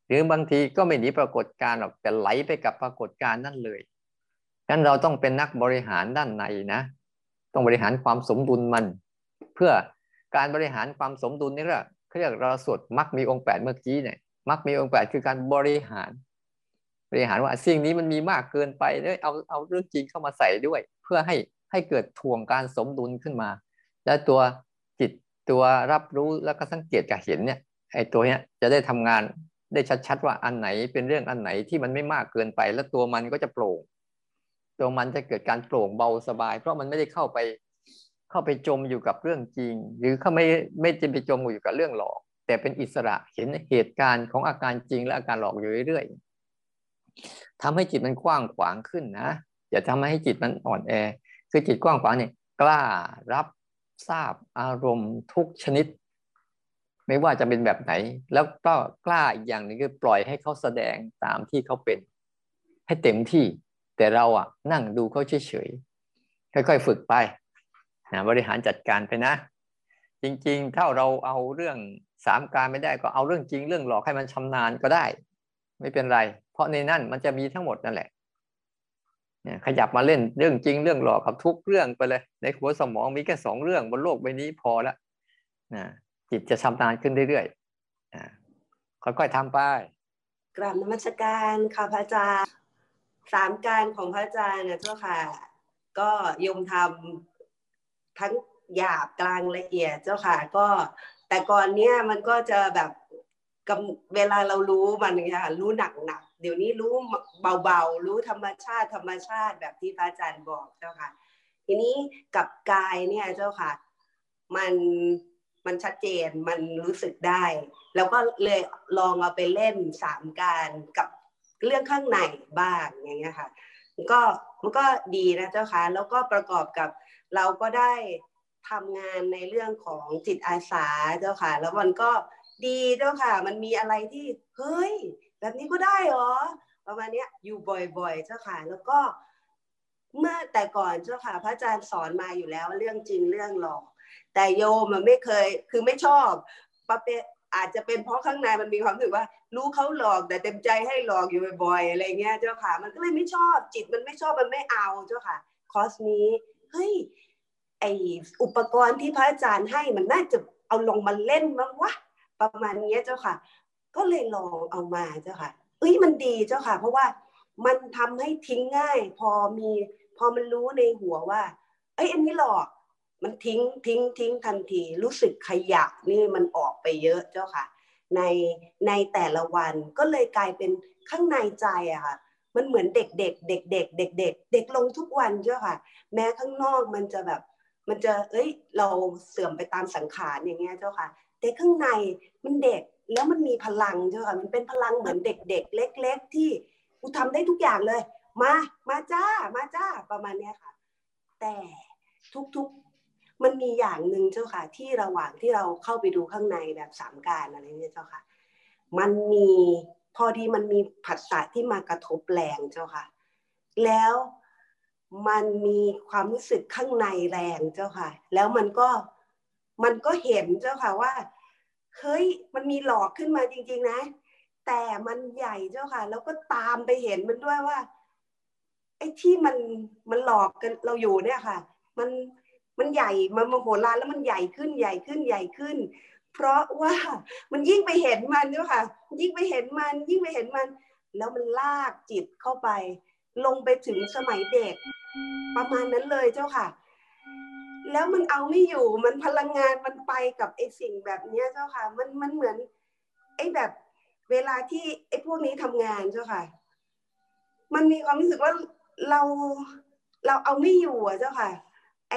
หรือบางทีก็ไม่หนีปรากฏการณ์หรอกแต่ไหลไปกับปรากฏการณ์นั่นเลยงั้นเราต้องเป็นนักบริหารด้านในนะ ต้องบริหารความสมดุลมัน เพื่อการบริหารความสมดุลนี่แหละ เขาเรียกเราสวดมักมีองค์แปดเมื่อกี้เนี่ยมักมีองค์แปดคือการบริหาร บริหารว่าสิ่งนี้มันมีมากเกินไปเลยเอาเอาเรื่องจริงเข้ามาใส่ด้วย เพื่อให้ให้เกิดทวงการสมดุลขึ้นมา และตัวจิตตัวรับรู้แล้วก็สังเกตกับเห็นเนี่ยไอ้ตัวเนี้ยจะได้ทำงานได้ชัดๆว่าอันไหนเป็นเรื่องอันไหนที่มันไม่มากเกินไป แล้วตัวมันก็จะโปร่ง ตัวมันจะเกิดการโปร่งเบาสบาย เพราะมันไม่ได้เข้าไป เข้าไปจมอยู่กับเรื่องจริง หรือเขาไม่ไม่จะไปจมอยู่กับเรื่องหลอก แต่เป็นอิสระเห็นเหตุการณ์ของอาการจริงและอาการหลอกอยู่เรื่อยๆทำให้จิตมันกว้างขวางขึ้นนะอย่าทำให้จิตมันอ่อนแอ คือจิตกว้างขวางเนี่ยกล้ารับทราบอารมณ์ทุกชนิด ไม่ว่าจะเป็นแบบไหน แล้วก็กล้าอีกอย่างหนึ่งคือปล่อยให้เขาแสดงตามที่เขาเป็น ให้เต็มที่ แต่เราอะนั่งดูเขาเฉยๆค่อยๆ ฝึกไป นะบริหารจัดการไปนะ จริงๆ ถ้าเราเอาเรื่องสามการไม่ได้ก็เอาเรื่องจริงเรื่องหลอกให้มันชำนาญก็ได้ ไม่เป็นไร เพราะในนั่นมันจะมีทั้งหมดนั่นแหละเนี่ยขยับมาเล่นเรื่องจริงเรื่องหลอกกับทุกเรื่องไปเลย ในหัวสมองมีแค่สองเรื่องบนโลกใบนี้พอละนะจิตจะชำนาญขึ้นเรื่อยๆนะค่อยๆทำไปกราบนมัสการค่ะพระอาจารย์สามการของพระอาจารย์นะเจ้าค่ะ ก็ยมทำ ทั้งหยาบกลางละเอียดเจ้าค่ะก็ แต่ก่อนเนี้ยมันก็จะแบบกับเวลาเรารู้มันค่ะรู้หนักหนักเดี๋ยวนี้รู้เบาๆ รู้ธรรมชาติธรรมชาติแบบที่พระอาจารย์บอกเจ้าค่ะ ทีนี้กับกายเนี่ยเจ้าค่ะ มันมันชัดเจนมันรู้สึกได้ แล้วก็เลยลองเอาไปเล่นสามการกับเรื่องข้างในบ้างอย่างเงี้ยค่ะ ก็มันก็ดีนะเจ้าค่ะแล้วก็ประกอบกับ เราก็ได้ทำงานในเรื่องของจิตอาสาเจ้าค่ะ แล้วมันก็ดีเจ้าค่ะ มันมีอะไรที่เฮ้ย แบบนี้ก็ได้เหรอประมาณนี้อยู่บ่อย ๆ เจ้าค่ะ แล้วก็เมื่อแต่ก่อนเจ้าค่ะ พระอาจารย์สอนมาอยู่แล้วเรื่องจริงเรื่องหลอก แต่โยมมันไม่เคยคือไม่ชอบปะเปอาจจะเป็นเพราะข้างในมันมีความรู้สึกว่า รู้เขาหลอกแต่เต็มใจให้หลอกอยู่บ่อยๆอะไรเงี้ยเจ้าค่ะ มันก็เลยไม่ชอบจิตมันไม่ชอบมันไม่เอาเจ้าค่ะ คอสนี้ เฮ้ยไออุปกรณ์ที่พระอาจารย์ให้มันน่าจะเอาลงมาเล่นมั้งวะประมาณนี้เจ้าค่ะ ก็เลยลองเอามาเจ้าค่ะเอ้ยมันดีเจ้าค่ะ เพราะว่ามันทำให้ทิ้งง่าย พอมีพอมันรู้ในหัวว่า เอ้ยอันนี้หลอกมันทิ้งทิ้งทิ้งทันทีรู้สึกขยะนี่มันออกไปเยอะเจ้าค่ะ ในในแต่ละวันก็เลยกลายเป็นข้างในใจอะค่ะ มันเหมือนเด็กเด็กเด็กเด็กเด็กเด็กเด็กลงทุกวันเจ้าค่ะ แม้ข้างนอกมันจะแบบ มันจะเอ้ยเราเสื่อมไปตามสังขารอย่างเงี้ยเจ้าค่ะแต่ข้างในมันเด็กแล้วมันมีพลังเจ้าค่ะมันเป็นพลังเหมือนเด็กๆเล็ก ๆ ที่กูทำได้ทุกอย่างเลย มามาจ้ามาจ้าประมาณเนี้ยค่ะ แต่ทุกๆมันมีอย่างหนึ่งเจ้าค่ะ ที่ระหว่างที่เราเข้าไปดูข้างในแบบสามการอะไรเนี่ยเจ้าค่ะ มันมี พอดีมันมีผัสสะที่มากระทบแรงเจ้าค่ะ แล้วมันมีความรู้สึกข้างในแรงเจ้าค่ะ แล้วมันก็มันก็เห็นเจ้าค่ะว่าเฮ้ยมันมีหลอกขึ้นมาจริง ๆ นะ แต่มันใหญ่เจ้าค่ะ แล้วก็ตามไปเห็นมันด้วยว่าไอ้ที่มันมันหลอกกันเราอยู่เนี่ยค่ะ มันมันใหญ่มันมโหฬารแล้วมันใหญ่ขึ้นใหญ่ขึ้นใหญ่ขึ้น เพราะว่ามันยิ่งไปเห็นมันเจ้าค่ะ ยิ่งไปเห็นมัน ยิ่งไปเห็นมัน แล้วมันลากจิตเข้าไป ลงไปถึงสมัยเด็ก ประมาณนั้นเลยเจ้าค่ะ แล้วมันเอาไม่อยู่มันพลังงานมันไปกับไอ้สิ่งแบบเนี้เจ้าค่ะ มันมันเหมือน ไอ้แบบเวลาที่ไอ้พวกนี้ทำงานเจ้าค่ะ มันมีความรู้สึกว่าเราเราเอาไม่อยู่อะเจ้าค่ะ ไอ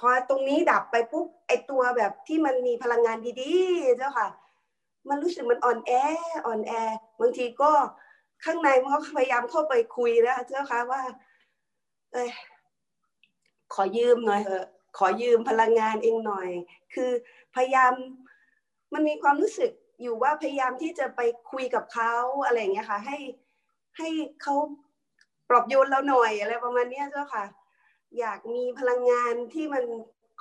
พอตรงนี้ดับไปปุ๊บไอตัวแบบที่มันมีพลังงานดีๆ เจ้าค่ะ มันรู้สึกมันอ่อนแออ่อนแอบางทีก็ข้างในมันก็พยายามเข้าไปคุยแล้วเจ้าค่ะว่า เอ้ขอยืมหน่อยเถอะขอยืมพลังงานเองหน่อย คือพยายามมันมีความรู้สึกอยู่ว่าพยายามที่จะไปคุยกับเขาอะไรอย่างเงี้ยค่ะ ให้ให้เขาปลอบโยนเราหน่อยอะไรประมาณนี้เจ้าค่ะ อยากมีพลังงานที่มัน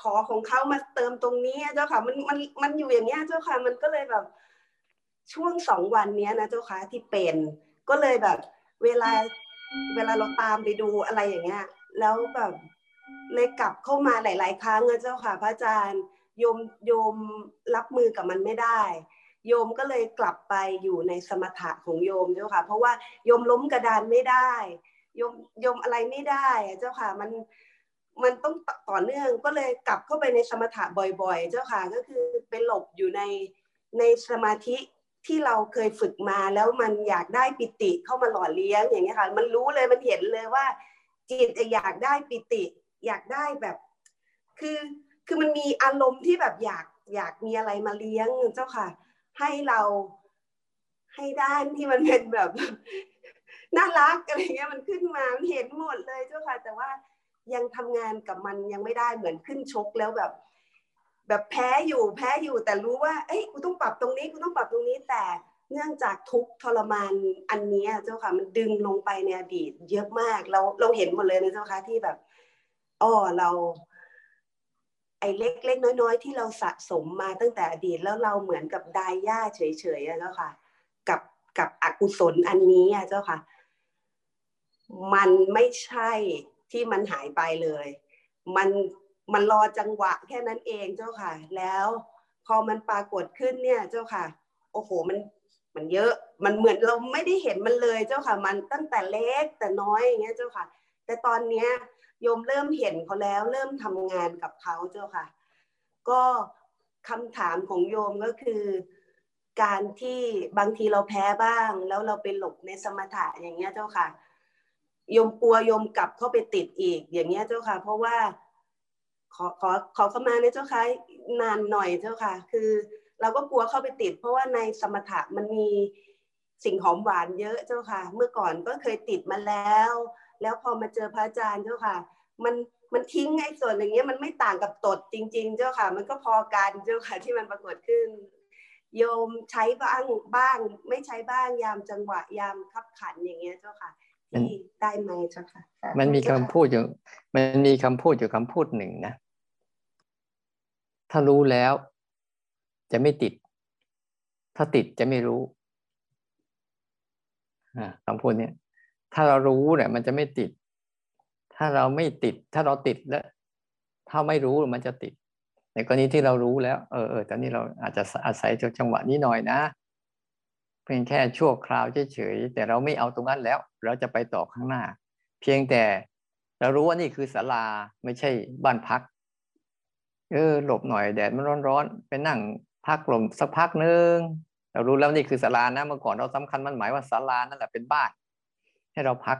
ขอของเขามาเติมตรงนี้เจ้าค่ะมันมันมันอยู่อย่างเงี้ยเจ้าค่ะมันก็เลยแบบ ช่วงสองวันเนี้ยนะเจ้าค่ะที่เป็นก็เลยแบบ เวลาเวลาเราตามไปดูอะไรอย่างเงี้ย แล้วแบบเลยกลับเข้ามาหลาย ๆ ครั้งนะเจ้าค่ะ พระอาจารย์โยมโยมรับมือกับมันไม่ได้ โยมก็เลยกลับไปอยู่ในสมถะของโยมเจ้าค่ะ เพราะว่าโยมล้มกระดานไม่ได้ ยมยมอะไรไม่ได้เจ้าค่ะมันมันต้องต่อเนื่องก็เลยกลับเข้าไปในสมถะบ่อยๆ เจ้าค่ะก็คือไปหลบอยู่ในในสมาธิที่เราเคยฝึกมาแล้วมันอยากได้ปิติเข้ามาหล่อเลี้ยงอย่างเงี้ยค่ะ มันรู้เลยมันเห็นเลยว่า จิตอยากได้ปิติ อยากได้แบบ คือคือมันมีอารมณ์ที่แบบอยากอยากมีอะไรมาเลี้ยงเจ้าค่ะ ให้เราให้ด้านที่มันเป็นแบบ น่ารักอะไรเงี้ยมันขึ้นมามันเห็นหมดเลยเจ้าค่ะ แต่ว่ายังทำงานกับมันยังไม่ได้เหมือนขึ้นชกแล้วแบบ แบบแพ้อยู่แพ้อยู่แต่รู้ว่าเอ้ยกูต้องปรับตรงนี้กูต้องปรับตรงนี้แต่เนื่องจากทุกทรมานอันนี้เจ้าค่ะมันดึงลงไปในอดีต เยอะมากเราเราเห็นหมดเลยนะเจ้าค่ะที่แบบอ๋อเรา ไอ้เล็กเล็กน้อยๆ ที่เราสะสมมาตั้งแต่อดีตแล้วเราเหมือนกับดายย่าเฉยๆอะเจ้าค่ะ กับกับอกุศลอันนี้อะเจ้าค่ะ มันไม่ใช่ที่มันหายไปเลย มันมันรอจังหวะแค่นั้นเองเจ้าค่ะ แล้วพอมันปรากฏขึ้นเนี่ยเจ้าค่ะ โอ้โหมันมันเยอะมันเหมือนเราไม่ได้เห็นมันเลยเจ้าค่ะ มันตั้งแต่เล็กแต่น้อยอย่างเงี้ยเจ้าค่ะ แต่ตอนเนี้ยโยมเริ่มเห็นเขาแล้ว เริ่มทำงานกับเขาเจ้าค่ะ ก็คำถามของโยมก็คือ การที่บางทีเราแพ้บ้าง แล้วเราไปหลบในสมถะอย่างเงี้ยเจ้าค่ะ โยมกลัวโยมกลับเข้าไปติดอีก อย่างเงี้ยเจ้าค่ะ เพราะว่า ขอขอขอเข้ามาในเจ้าค่ะนานหน่อยเจ้าค่ะ คือ เราก็กลัวเข้าไปติด เพราะว่าในสมถะมันมีสิ่งหอมหวานเยอะเจ้าค่ะ เมื่อก่อนก็เคยติดมาแล้ว แล้วพอมาเจอพระอาจารย์เจ้าค่ะ มันมันทิ้งไอ้ส่วนอย่างเงี้ยมันไม่ต่างกับตดจริง ๆ เจ้าค่ะ มันก็พอกันเจ้าค่ะ ที่มันปรากฏขึ้น โยมใช้บ้างบ้าง ไม่ใช้บ้างยามจังหวะยามขับขันอย่างเงี้ยเจ้าค่ะ ที่ได้ไหมเจ้าค่ะ มันมีคำพูดอยู่ มันมีคำพูดอยู่คำพูดหนึ่งนะ ถ้ารู้แล้ว จะไม่ติด ถ้าติดจะไม่รู้คำพูดเนี้ยถ้าเรารู้เนี่ยมันจะไม่ติด ถ้าเราไม่ติด ถ้าเราติดแล้ว ถ้าไม่รู้มันจะติด ในกรณีที่เรารู้แล้ว เออเออตอนนี้เราอาจจะอาศัยจังหวะนี้หน่อยนะเพียงแค่ชั่วคราวเฉยๆแต่เราไม่เอาตรงนั้นแล้ว เราจะไปต่อข้างหน้า เพียงแต่เรารู้ว่านี่คือศาลาไม่ใช่บ้านพัก เออหลบหน่อยแดดมันร้อนๆไปนั่งพักลมสักพักนึงเรารู้แล้วนี่คือศาลานะเมื่อก่อนเราสำคัญมันหมายว่าศาลานั่นแหละเป็นบ้าน ให้เราพัก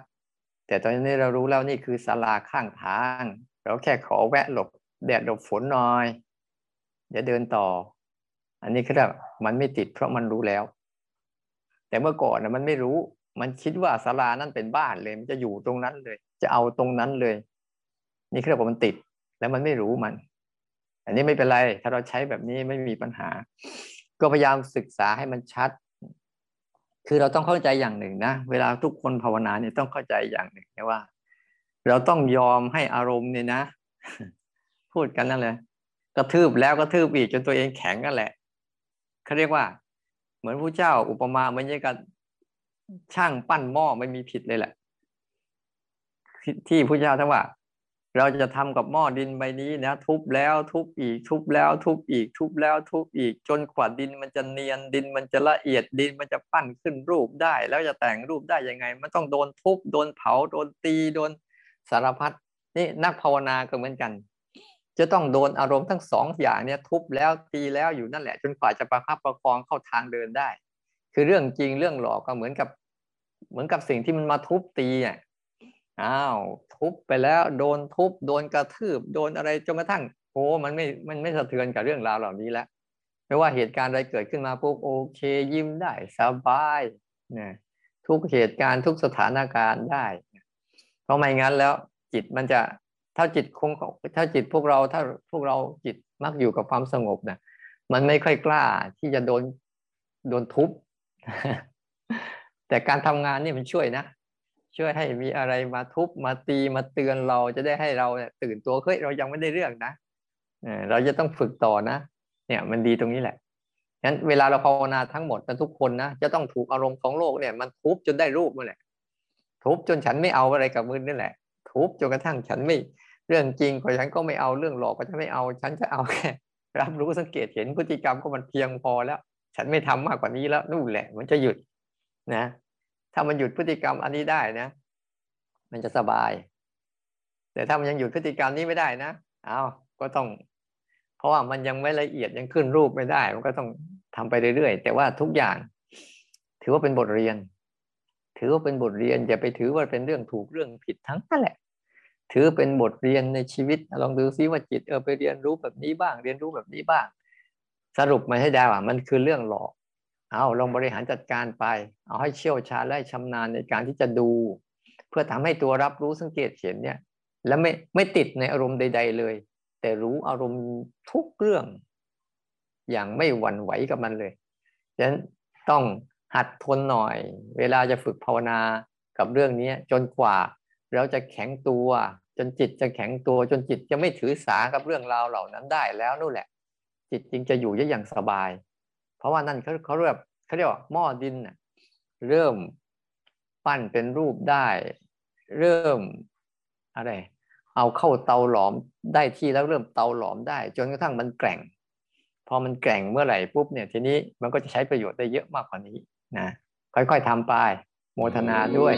แต่ตอนนี้เรารู้แล้วนี่คือศาลาข้างทาง เราแค่ขอแวะหลบแดดหลบฝนหน่อยเดี๋ยวเดินต่อ อันนี้คือแบบมันไม่ติดเพราะมันรู้แล้ว แต่เมื่อก่อนนะมันไม่รู้ มันคิดว่าศาลานั่นเป็นบ้านเลย มันจะอยู่ตรงนั้นเลย จะเอาตรงนั้นเลย นี่คือว่ามันติด แล้วมันไม่รู้มัน อันนี้ไม่เป็นไร ถ้าเราใช้แบบนี้ไม่มีปัญหา ก็พยายามศึกษาให้มันชัด คือเราต้องเข้าใจอย่างหนึ่งนะ เวลาทุกคนภาวนาเนี่ยต้องเข้าใจอย่างหนึ่งนะว่า เราต้องยอมให้อารมณ์เนี่ยนะ พูดกันนั่นเลยกระทืบแล้วกระทืบอีกจนตัวเองแข็งกันแหละเขาเรียกว่า เหมือนผู้เจ้าอุปมาเหมือนอย่างกับช่างปั้นหม้อไม่มีผิดเลยแหละ ที่ผู้เจ้าท่านว่า เราจะทำกับหม้อดินใบนี้นะทุบแล้วทุบอีกทุบแล้ว ทุบอีกทุบแล้ว ทุบอีกจนขวาดินมันจะเนียนดินมันจะละเอียดดินมันจะปั้นขึ้นรูปได้ แล้วจะแต่งรูปได้ยังไง มันต้องโดนทุบโดนเผาโดนตีโดนสารพัดนี่นักภาวนาก็เหมือนกัน จะต้องโดนอารมณ์ทั้งสองอย่างเนี่ยทุบแล้วตีแล้วอยู่นั่นแหละ จนกว่าจะประคับประคองเข้าทางเดินได้ คือเรื่องจริงเรื่องหลอกก็เหมือนกับ เหมือนกับสิ่งที่มันมาทุบตีอะอ้าวทุบไปแล้วโดนทุบโดนกระทืบ โดนอะไรจนกระทั่งโอ้มันไม่มันไม่สะเทือนกับเรื่องราวเหล่านี้แล้วไม่ว่าเหตุการณ์อะไรเกิดขึ้นมาปุ๊บโอเคยิ้มได้สบายนะทุกเหตุการณ์ทุกสถานการณ์ได้ เพราะไม่งั้นแล้วจิตมันจะ ถ้าจิตคงถ้าจิตพวกเราถ้าพวกเราจิตมักอยู่กับความสงบนะมันไม่ค่อยกล้าที่จะโดนโดนทุบ แต่การทำงานนี่มันช่วยนะ ช่วยให้มีอะไรมาทุบมาตีมาเตือนเราจะได้ให้เราเนี่ยตื่นตัวเฮ้ยเรายังไม่ได้เรื่องนะเราจะต้องฝึกต่อนะ เนี่ยมันดีตรงนี้แหละงั้นเวลาเราภาวนาทั้งหมดกันทุกคนนะจะต้องถูกอารมณ์ของโลกเนี่ยมันทุบจนได้รูปนั่นแหละทุบจนฉันไม่เอาอะไรกับมือนั่นแหละ ทุบจนกระทั่งฉันไม่เรื่องจริงก็ฉันก็ไม่เอาเรื่องหลอกก็จะไม่เอาฉันจะเอาแค่รับรู้สังเกตเห็นพฤติกรรมก็มันเพียงพอแล้ว ฉันไม่ทำมากกว่านี้แล้วนู่นแหละ มันจะหยุดนะ ถ้ามันหยุดพฤติกรรมอันนี้ได้นะ มันจะสบาย แต่ถ้ามันยังหยุดพฤติกรรมนี้ไม่ได้นะเอาก็ต้อง เพราะว่ามันยังไม่ละเอียดยังขึ้นรูปไม่ได้ มันก็ต้องทำไปเรื่อยๆ แต่ว่าทุกอย่าง ถือว่าเป็นบทเรียน ถือว่าเป็นบทเรียนอย่าไปถือว่าเป็นเรื่องถูกเรื่องผิดทั้งนั้นแหละ ถือเป็นบทเรียนในชีวิต ลองดูซิว่าจิตเออไปเรียนรู้แบบนี้บ้าง เรียนรู้แบบนี้บ้าง สรุปมาให้ได้ว่ามันคือเรื่องหลอกเอาลองบริหารจัดการไป เอาให้เชี่ยวชาญและชำนาญในการที่จะดู เพื่อทำให้ตัวรับรู้สังเกตเห็นเนี่ย แล้วไม่ไม่ติดในอารมณ์ใด ๆ เลย แต่รู้อารมณ์ทุกเรื่อง อย่างไม่หวั่นไหวกับมันเลยฉะนั้นต้องหัดทนหน่อย เวลาจะฝึกภาวนากับเรื่องนี้จนกว่า เราจะแข็งตัว จนจิตจะแข็งตัว จนจิตจะไม่ถือสากับเรื่องราวเหล่านั้นได้แล้วนู่นแหละ จิตจึงจะอยู่ได้อย่างสบาย เพราะว่านั่นเขาเขาเรียกเขาเรียกว่าหม้อดินเริ่มปั้นเป็นรูปได้ เริ่มอะไรเอาเข้าเตาหลอมได้ที่แล้วเริ่มเตาหลอมได้ จนกระทั่งมันแกร่ง พอมันแกร่งเมื่อไหร่ปุ๊บเนี่ยทีนี้มันก็จะใช้ประโยชน์ได้เยอะมากกว่านี้นะค่อยๆทำไป โมทนาด้วย